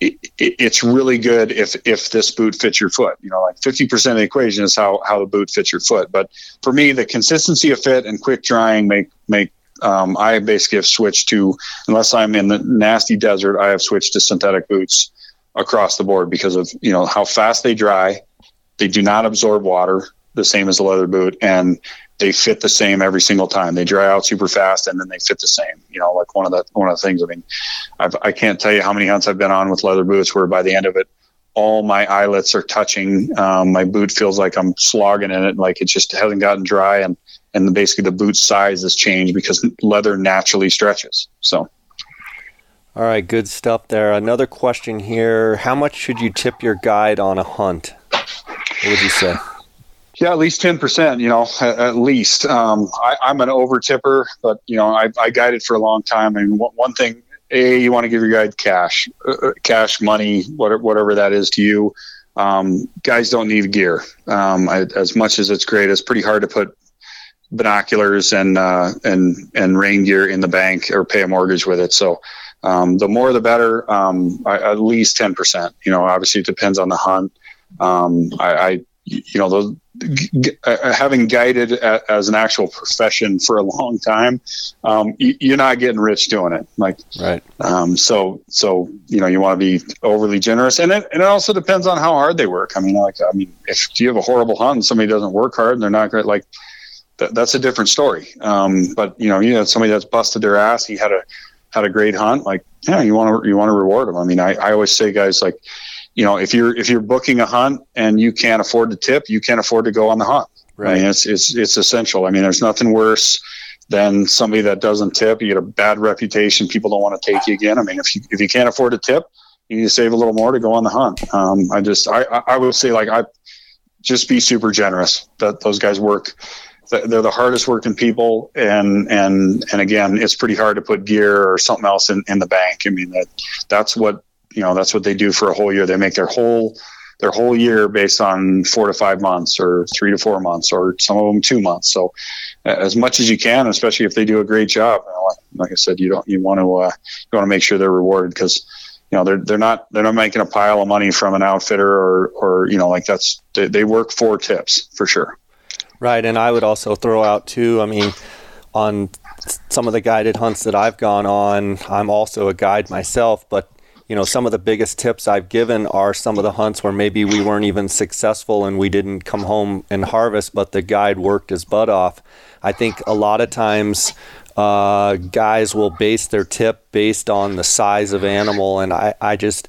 it, it, it's really good if if this boot fits your foot. You know, like 50% of the equation is how how the boot fits your foot. But for me, the consistency of fit and quick drying make make um, I basically have switched to, unless I'm in the nasty desert, I have switched to synthetic boots across the board because of you know how fast they dry. They do not absorb water the same as a leather boot, and they fit the same every single time. They dry out super fast, and then they fit the same. You know, like one of the one of the things. I mean, I've, I can't tell you how many hunts I've been on with leather boots where by the end of it, all my eyelets are touching. Um, my boot feels like I'm slogging in it, like it just hasn't gotten dry, and and basically the boot size has changed because leather naturally stretches. So. All right, good stuff there. Another question here: How much should you tip your guide on a hunt? What would you say? Yeah, at least ten percent. You know, at, at least. Um, I, am an over tipper, but you know, I, I guided for a long time, and one thing a you want to give your guide cash uh, uh, cash money whatever, whatever that is to you. Um, guys don't need gear. Um, I, as much as it's great it's pretty hard to put binoculars and uh, and and rain gear in the bank or pay a mortgage with it. So um, the more the better. Um, I, at least 10% you know obviously it depends on the hunt. Um, I, I you know those uh, having guided as an actual profession for a long time, um, you're not getting rich doing it. Like, right. Um, so, so you know, you want to be overly generous, and it, and it also depends on how hard they work. I mean, like, I mean, if you have a horrible hunt and somebody doesn't work hard and they're not great, like, that, that's a different story. Um, but you know, you had somebody that's busted their ass. He had a had a great hunt. Like, yeah, you want to you want to reward them. I mean, I, I always say, guys, like you know, if you're if you're booking a hunt and you can't afford to tip, you can't afford to go on the hunt. Right. I mean, it's it's it's essential. I mean, there's nothing worse than somebody that doesn't tip. You get a bad reputation. People don't want to take you again. I mean, if you if you can't afford to tip, you need to save a little more to go on the hunt. Um, I just I I would say like I just be super generous. That those guys work. They're the hardest working people, and and and again, it's pretty hard to put gear or something else in, in the bank. I mean, that that's what you know that's what they do for a whole year. They make their whole their whole year based on four to five months or three to four months or some of them two months. So as much as you can, especially if they do a great job. Like I said, you don't you want to uh, you want to make sure they're rewarded because you know they're they're not they're not making a pile of money from an outfitter or or you know like that's they, they work for tips for sure. Right, and I would also throw out too. I mean, on some of the guided hunts that I've gone on, I'm also a guide myself, but you know, some of the biggest tips I've given are some of the hunts where maybe we weren't even successful and we didn't come home and harvest, but the guide worked his butt off. I think a lot of times uh, guys will base their tip based on the size of animal, and I, I just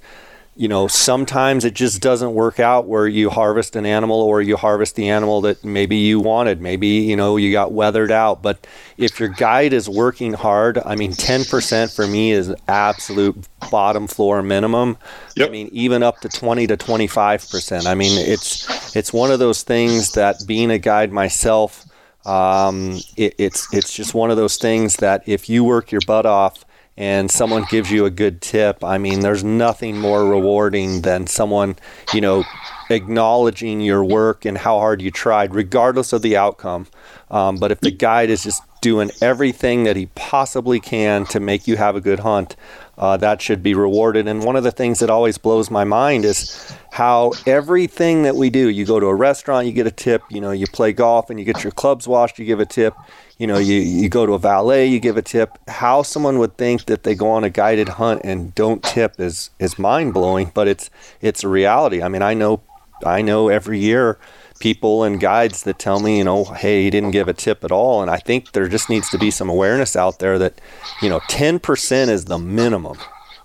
you know, sometimes it just doesn't work out where you harvest an animal or you harvest the animal that maybe you wanted. Maybe, you know, you got weathered out. But if your guide is working hard, I mean, 10% for me is absolute bottom floor minimum. Yep. I mean, even up to 20 to 25%. I mean, it's, it's one of those things that being a guide myself, um, it, it's, it's just one of those things that if you work your butt off, and someone gives you a good tip, I mean, there's nothing more rewarding than someone, you know, acknowledging your work and how hard you tried, regardless of the outcome. Um, but if the guide is just doing everything that he possibly can to make you have a good hunt, uh, that should be rewarded. And one of the things that always blows my mind is how everything that we do, you go to a restaurant, you get a tip, you know, you play golf and you get your clubs washed, you give a tip you know, you, you go to a valet, you give a tip. How someone would think that they go on a guided hunt and don't tip is is mind blowing, but it's it's a reality. I mean, I know I know every year people and guides that tell me, you know, hey, he didn't give a tip at all, and I think there just needs to be some awareness out there that, you know, ten percent is the minimum.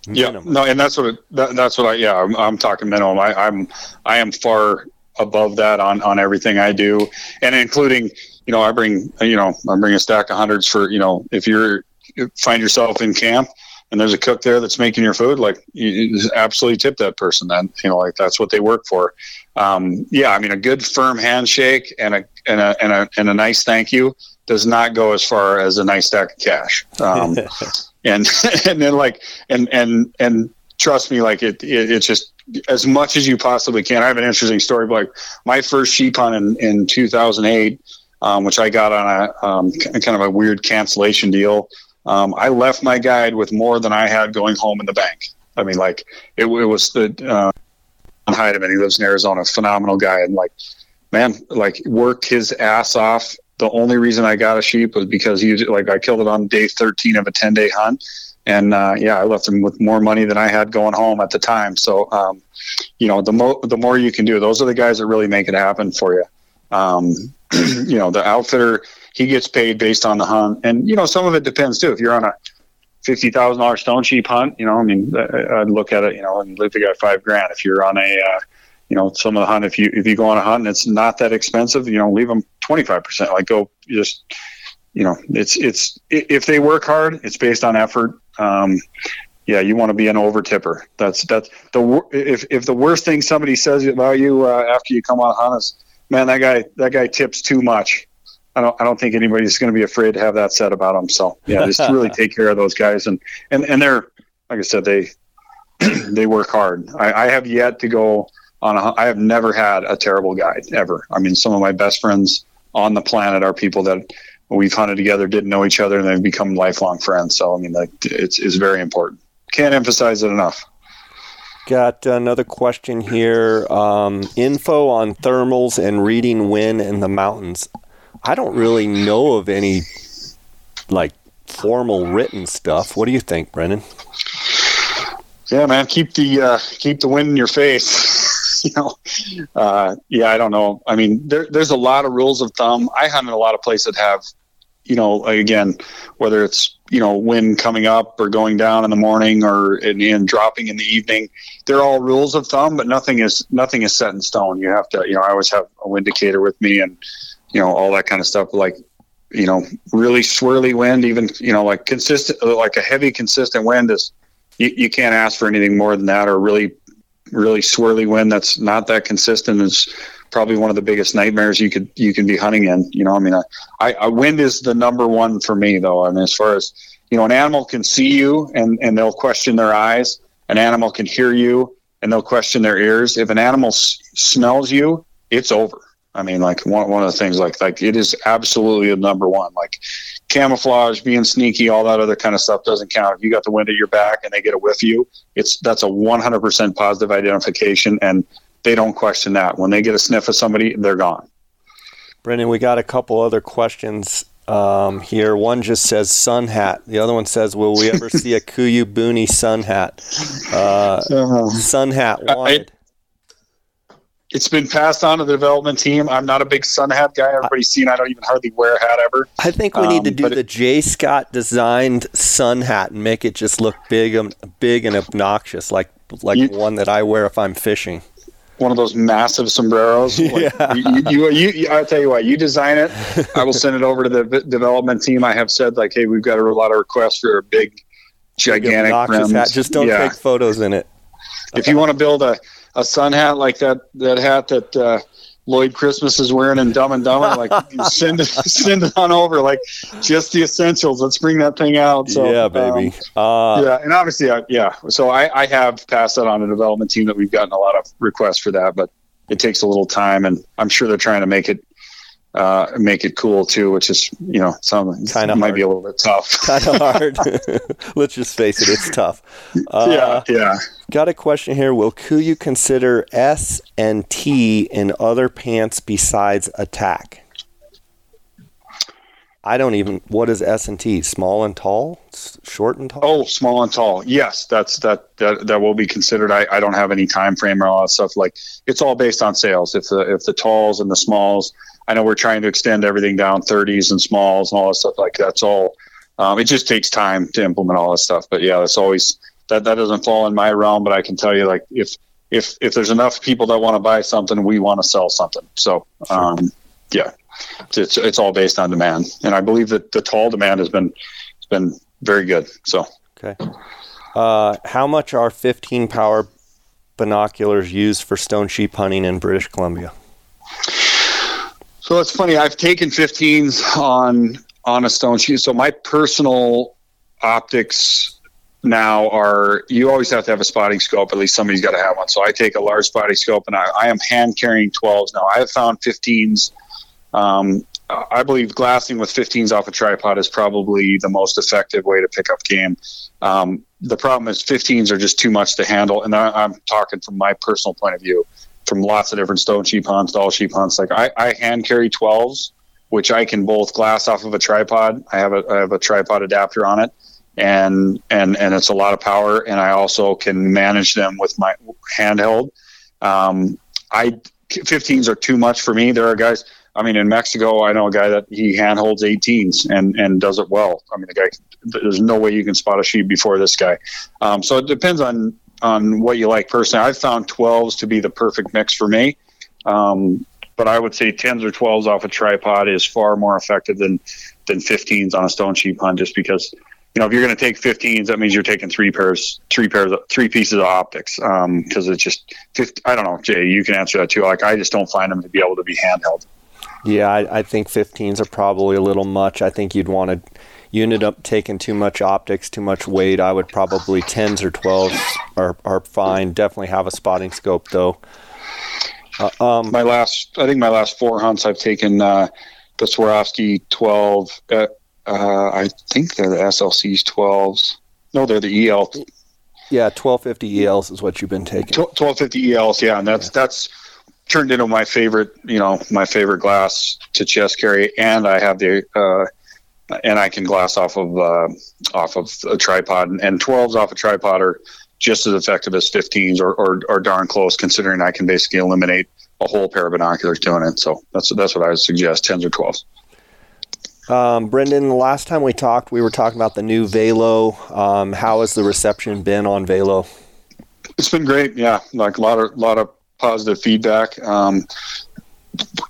minimum. Yeah, no, and that's what it, that, that's what I yeah I'm, I'm talking minimum. I, I'm I am far above that on on everything I do, and including you know, I bring, you know, I bring a stack of hundreds for, you know, if you're you find yourself in camp and there's a cook there that's making your food, like you, absolutely tip that person. Then you know, like that's what they work for. Um, yeah, I mean, a good firm handshake and a and a and a and a nice thank you does not go as far as a nice stack of cash. Um, and and then like and and and trust me, like it, it it's just as much as you possibly can. I have an interesting story. Like my first sheep hunt in in 2008 um, which I got on a um, kind of a weird cancellation deal. Um, I left my guide with more than I had going home in the bank. I mean, like it, it was the uh, Heideman. He lives in Arizona. Phenomenal guy, and like, man, like worked his ass off. The only reason I got a sheep was because he like I killed it on day 13 of a 10 day hunt, and uh, yeah, I left him with more money than I had going home at the time. So, um, you know, the more the more you can do, those are the guys that really make it happen for you. Um, you know, the outfitter he gets paid based on the hunt, and you know some of it depends too. If you're on a fifty thousand dollar stone sheep hunt, you know, I mean, I'd look at it, you know, and leave the guy five grand. If you're on a, uh, you know, some of the hunt, if you if you go on a hunt and it's not that expensive, you know, leave them twenty five percent. Like go just, you know, it's it's if they work hard, it's based on effort. Um, yeah, you want to be an over tipper. That's that's the if if the worst thing somebody says about you uh, after you come on a hunt is man, that guy that guy tips too much. I don't I don't think anybody's going to be afraid to have that said about him. So yeah, just really take care of those guys and and and they're like I said they they work hard. I, I have yet to go on a. I have never had a terrible guide ever. I mean, some of my best friends on the planet are people that we've hunted together, didn't know each other, and they've become lifelong friends. So I mean, like, it's it's very important. Can't emphasize it enough. Got another question here. Um, info on thermals and reading wind in the mountains. I don't really know of any like formal written stuff. What do you think, Brendan? Yeah, man, keep the uh, keep the wind in your face. you know, uh, yeah, I don't know. I mean, there, there's a lot of rules of thumb. I hunt in a lot of places that have you know, again, whether it's you know wind coming up or going down in the morning or in, dropping in the evening, they're all rules of thumb, but nothing is nothing is set in stone. You have to, you know, I always have a wind indicator with me, and you know all that kind of stuff. Like, you know, really swirly wind, even you know, like consistent, like a heavy consistent wind is, you, you can't ask for anything more than that, or really, really swirly wind that's not that consistent is probably one of the biggest nightmares you could you can be hunting in. You know, I mean, I, I wind is the number one for me though. I mean, as far as you know, an animal can see you and and they'll question their eyes. An animal can hear you and they'll question their ears. If an animal s- smells you, it's over. I mean, like one one of the things, like like it is absolutely the number one. Like camouflage, being sneaky, all that other kind of stuff doesn't count. If you got the wind at your back and they get a whiff of you, it's that's a 100% positive identification, and they don't question that. When they get a sniff of somebody, they're gone. Brendan, we got a couple other questions um, here. One just says sun hat. The other one says, "Will we ever see a Kuiu Booney sun hat?" Uh, uh-huh. sun hat wanted. I, it's been passed on to the development team. I'm not a big sun hat guy. Everybody's seen. I don't even hardly wear a hat ever. I think we need to um, do the it, J. Scott designed sun hat and make it just look big, and big and obnoxious, like like you, one that I wear if I'm fishing one of those massive sombreros. yeah. You, you, you, I'll tell you what, you design it. I will send it over to the development team. I have said like, hey, we've got a lot of requests for a big, gigantic obnoxious hat. Just don't yeah. take photos in it. If you want to build a, a sun hat like that, that hat that uh, Lloyd Christmas is wearing in Dumb and Dumber. Like send it, send it on over. Like just the essentials. Let's bring that thing out. So yeah, baby. Um, uh, yeah, and obviously, I, yeah. So I, I have passed that on to development team that we've gotten a lot of requests for that, but it takes a little time, and I'm sure they're trying to make it uh, make it cool too, which is you know some kind of might hard. be a little bit tough. kind of hard. Let's just face it, it's tough. Uh, yeah, yeah. Got a question here. Will Kuiu consider S and T in other pants besides attack? I don't even. What is S and T? Small and tall, short and tall. Oh, small and tall. Yes, that's that. That that will be considered. I, I don't have any time frame or all that stuff. Like it's all based on sales. If the if the talls and the smalls I know we're trying to extend everything down 30s and smalls and all that stuff like that's all. Um, it just takes time to implement all this stuff. But yeah, that's always that that doesn't fall in my realm. But I can tell you, like if if if there's enough people that want to buy something, we want to sell something. So um, yeah, it's it's all based on demand, and I believe that the tall demand has been has been very good. So okay, uh, how much are 15 power binoculars used for stone sheep hunting in British Columbia? So it's funny. I've taken 15s on on a stone sheep. So my personal optics now are you always have to have a spotting scope. At least somebody's got to have one. So I take a large spotting scope, and I, I am hand carrying 12s now. I have found 15s. Um, I believe glassing with 15s off a tripod is probably the most effective way to pick up game. Um, the problem is 15s are just too much to handle, and I, I'm talking from my personal point of view from lots of different stone sheep hunts, all sheep hunts. Like I, I hand carry 12s, which I can both glass off of a tripod. I have a, I have a tripod adapter on it and, and, and it's a lot of power. And I also can manage them with my handheld. Um, I 15s are too much for me. There are guys, I mean, in Mexico, I know a guy that he handholds 18s and, and does it well. I mean, the guy, there's no way you can spot a sheep before this guy. Um, so it depends on on what you like personally. I've found 12s to be the perfect mix for me. Um, but I would say 10s or 12s off a tripod is far more effective than than 15s on a stone sheep hunt just because you know if you're going to take 15s that means you're taking three pairs three pairs three pieces of optics because um, it's just 50, I don't know Jay you can answer that too like I just don't find them to be able to be handheld. Yeah, I, I think 15s are probably a little much. I think you'd want to you ended up taking too much optics, too much weight. I would probably 10s or 12s are, are fine. Definitely have a spotting scope though. Uh, um, my last, I think my last four hunts, I've taken uh, the Swarovski 12. Uh, uh I think they're the SLC's 12s. No, they're the EL. Yeah, 1250 ELs is what you've been taking. 1250 ELs, yeah, and that's yeah. that's turned into my favorite, you know, my favorite glass to chest carry, and I have the uh, and I can glass off of uh, off of a tripod, and 12s off a tripod are just as effective as 15s, or, or, or darn close, considering I can basically eliminate a whole pair of binoculars doing it. So that's that's what I would suggest: 10s or 12s. Um, Brendan, the last time we talked, we were talking about the new Valo. Um, how has the reception been on Valo? It's been great. Yeah, like a lot of lot of positive feedback. Um,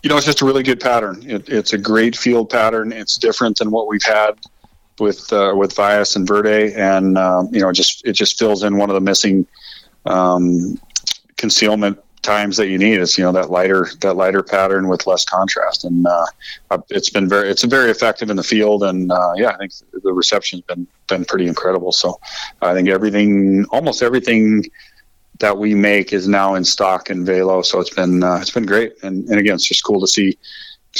you know, it's just a really good pattern. It, it's a great field pattern. It's different than what we've had with uh, with Vias and Verde, and um, you know, just it just fills in one of the missing um, concealment times that you need. It's you know that lighter that lighter pattern with less contrast, and uh, it's been very it's very effective in the field. And uh, yeah, I think the reception's been been pretty incredible. So I think everything, almost everything that we make is now in stock in Valo. So it's been uh, it's been great, and, and again, it's just cool to see.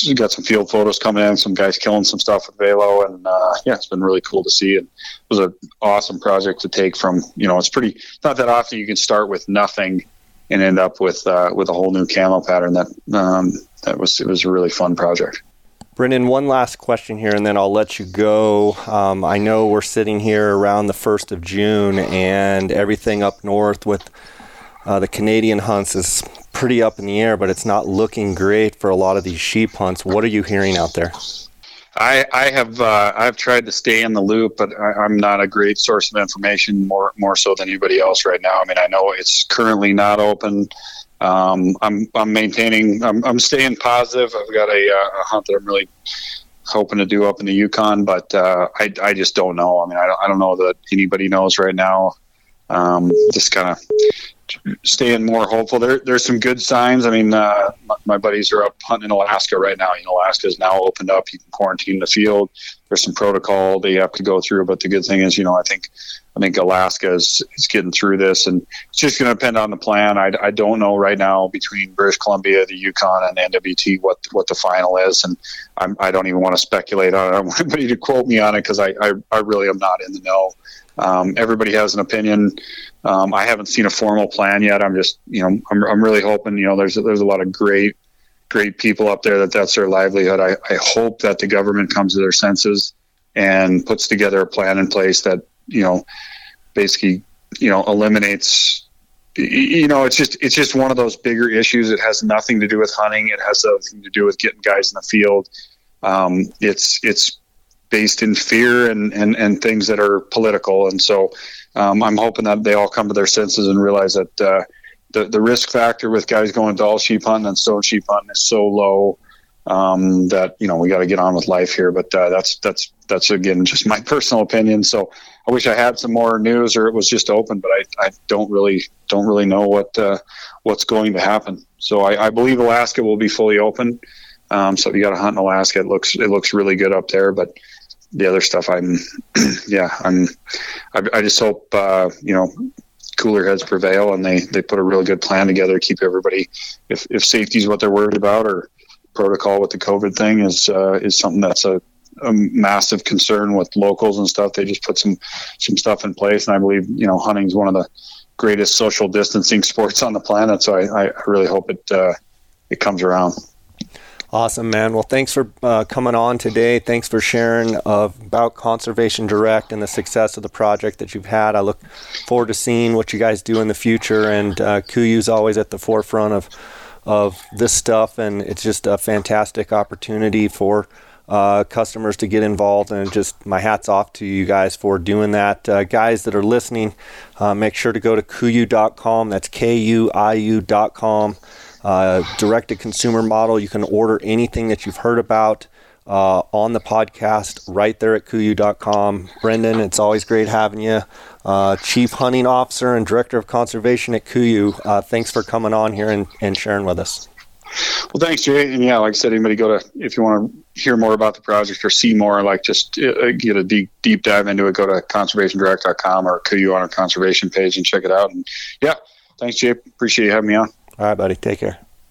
We got some field photos coming in, some guys killing some stuff with Velo, and uh, yeah, it's been really cool to see. And it was an awesome project to take from. You know, it's pretty not that often you can start with nothing and end up with uh, with a whole new camo pattern. That um, that was it was a really fun project. Brendan, one last question here, and then I'll let you go. Um, I know we're sitting here around the 1st of June, and everything up north with uh, the Canadian hunts is pretty up in the air, but it's not looking great for a lot of these sheep hunts. What are you hearing out there? I, I have uh, I've tried to stay in the loop, but I, am not a great source of information more more so than anybody else right now. I mean, I know it's currently not open. Um, I'm I'm maintaining. I'm, I'm staying positive. I've got a, uh, a hunt that I'm really hoping to do up in the Yukon, but uh, I I just don't know. I mean, I don't, I don't know that anybody knows right now. Um, just kind of staying more hopeful. There, there's some good signs. I mean, uh, my, my, buddies are up hunting in Alaska right now. You know, Alaska is now opened up. You can quarantine the field. There's some protocol they have to go through, but the good thing is, you know, I think, I think Alaska is, is getting through this, and it's just going to depend on the plan. I, I don't know right now between British Columbia, the Yukon, and NWT what what the final is, and I'm, I do not even want to speculate on it. I don't want anybody to quote me on it because I, I, I really am not in the know. Um, everybody has an opinion. Um, I haven't seen a formal plan yet. I'm just, you know, I'm, I'm really hoping, you know, there's, there's a lot of great, great people up there that that's their livelihood. I, I hope that the government comes to their senses and puts together a plan in place that, you know, basically, you know, eliminates, you know, it's just, it's just one of those bigger issues. It has nothing to do with hunting. It has nothing to do with getting guys in the field. Um, it's, it's based in fear and, and, and things that are political. And so um, I'm hoping that they all come to their senses and realize that uh, the, the risk factor with guys going Dall sheep hunting and stone sheep hunting is so low um, that, you know, we got to get on with life here. But uh, that's, that's, that's again, just my personal opinion. So I wish I had some more news or it was just open, but I, I don't really, don't really know what, uh, what's going to happen. So I, I believe Alaska will be fully open. Um, so if you got to hunt in Alaska, it looks, it looks really good up there, but the other stuff, I'm, yeah, I'm, I, I just hope, uh, you know, cooler heads prevail and they, they put a really good plan together to keep everybody, if, if safety is what they're worried about or protocol with the COVID thing is, uh, is something that's a, a massive concern with locals and stuff. They just put some, some stuff in place. And I believe, you know, hunting is one of the greatest social distancing sports on the planet. So I, I really hope it, uh, it comes around. Awesome, man. Well, thanks for uh, coming on today. Thanks for sharing uh, about Conservation Direct and the success of the project that you've had. I look forward to seeing what you guys do in the future. And uh, KUIU's always at the forefront of of this stuff, and it's just a fantastic opportunity for uh, customers to get involved. And just my hats off to you guys for doing that. Uh, guys that are listening, uh, make sure to go to kuiu.com. That's K U I U.com uh, direct to consumer model. You can order anything that you've heard about uh, on the podcast right there at kuiu.com. Brendan, it's always great having you. Uh, Chief Hunting Officer and Director of Conservation at KUIU. Uh, thanks for coming on here and, and sharing with us. Well, thanks, Jay. And yeah, like I said, anybody go to if you want to hear more about the project or see more, like just uh, get a deep deep dive into it, go to conservationdirect.com or KUIU on our conservation page and check it out. And yeah, thanks, Jay. Appreciate you having me on. All right, buddy. Take care.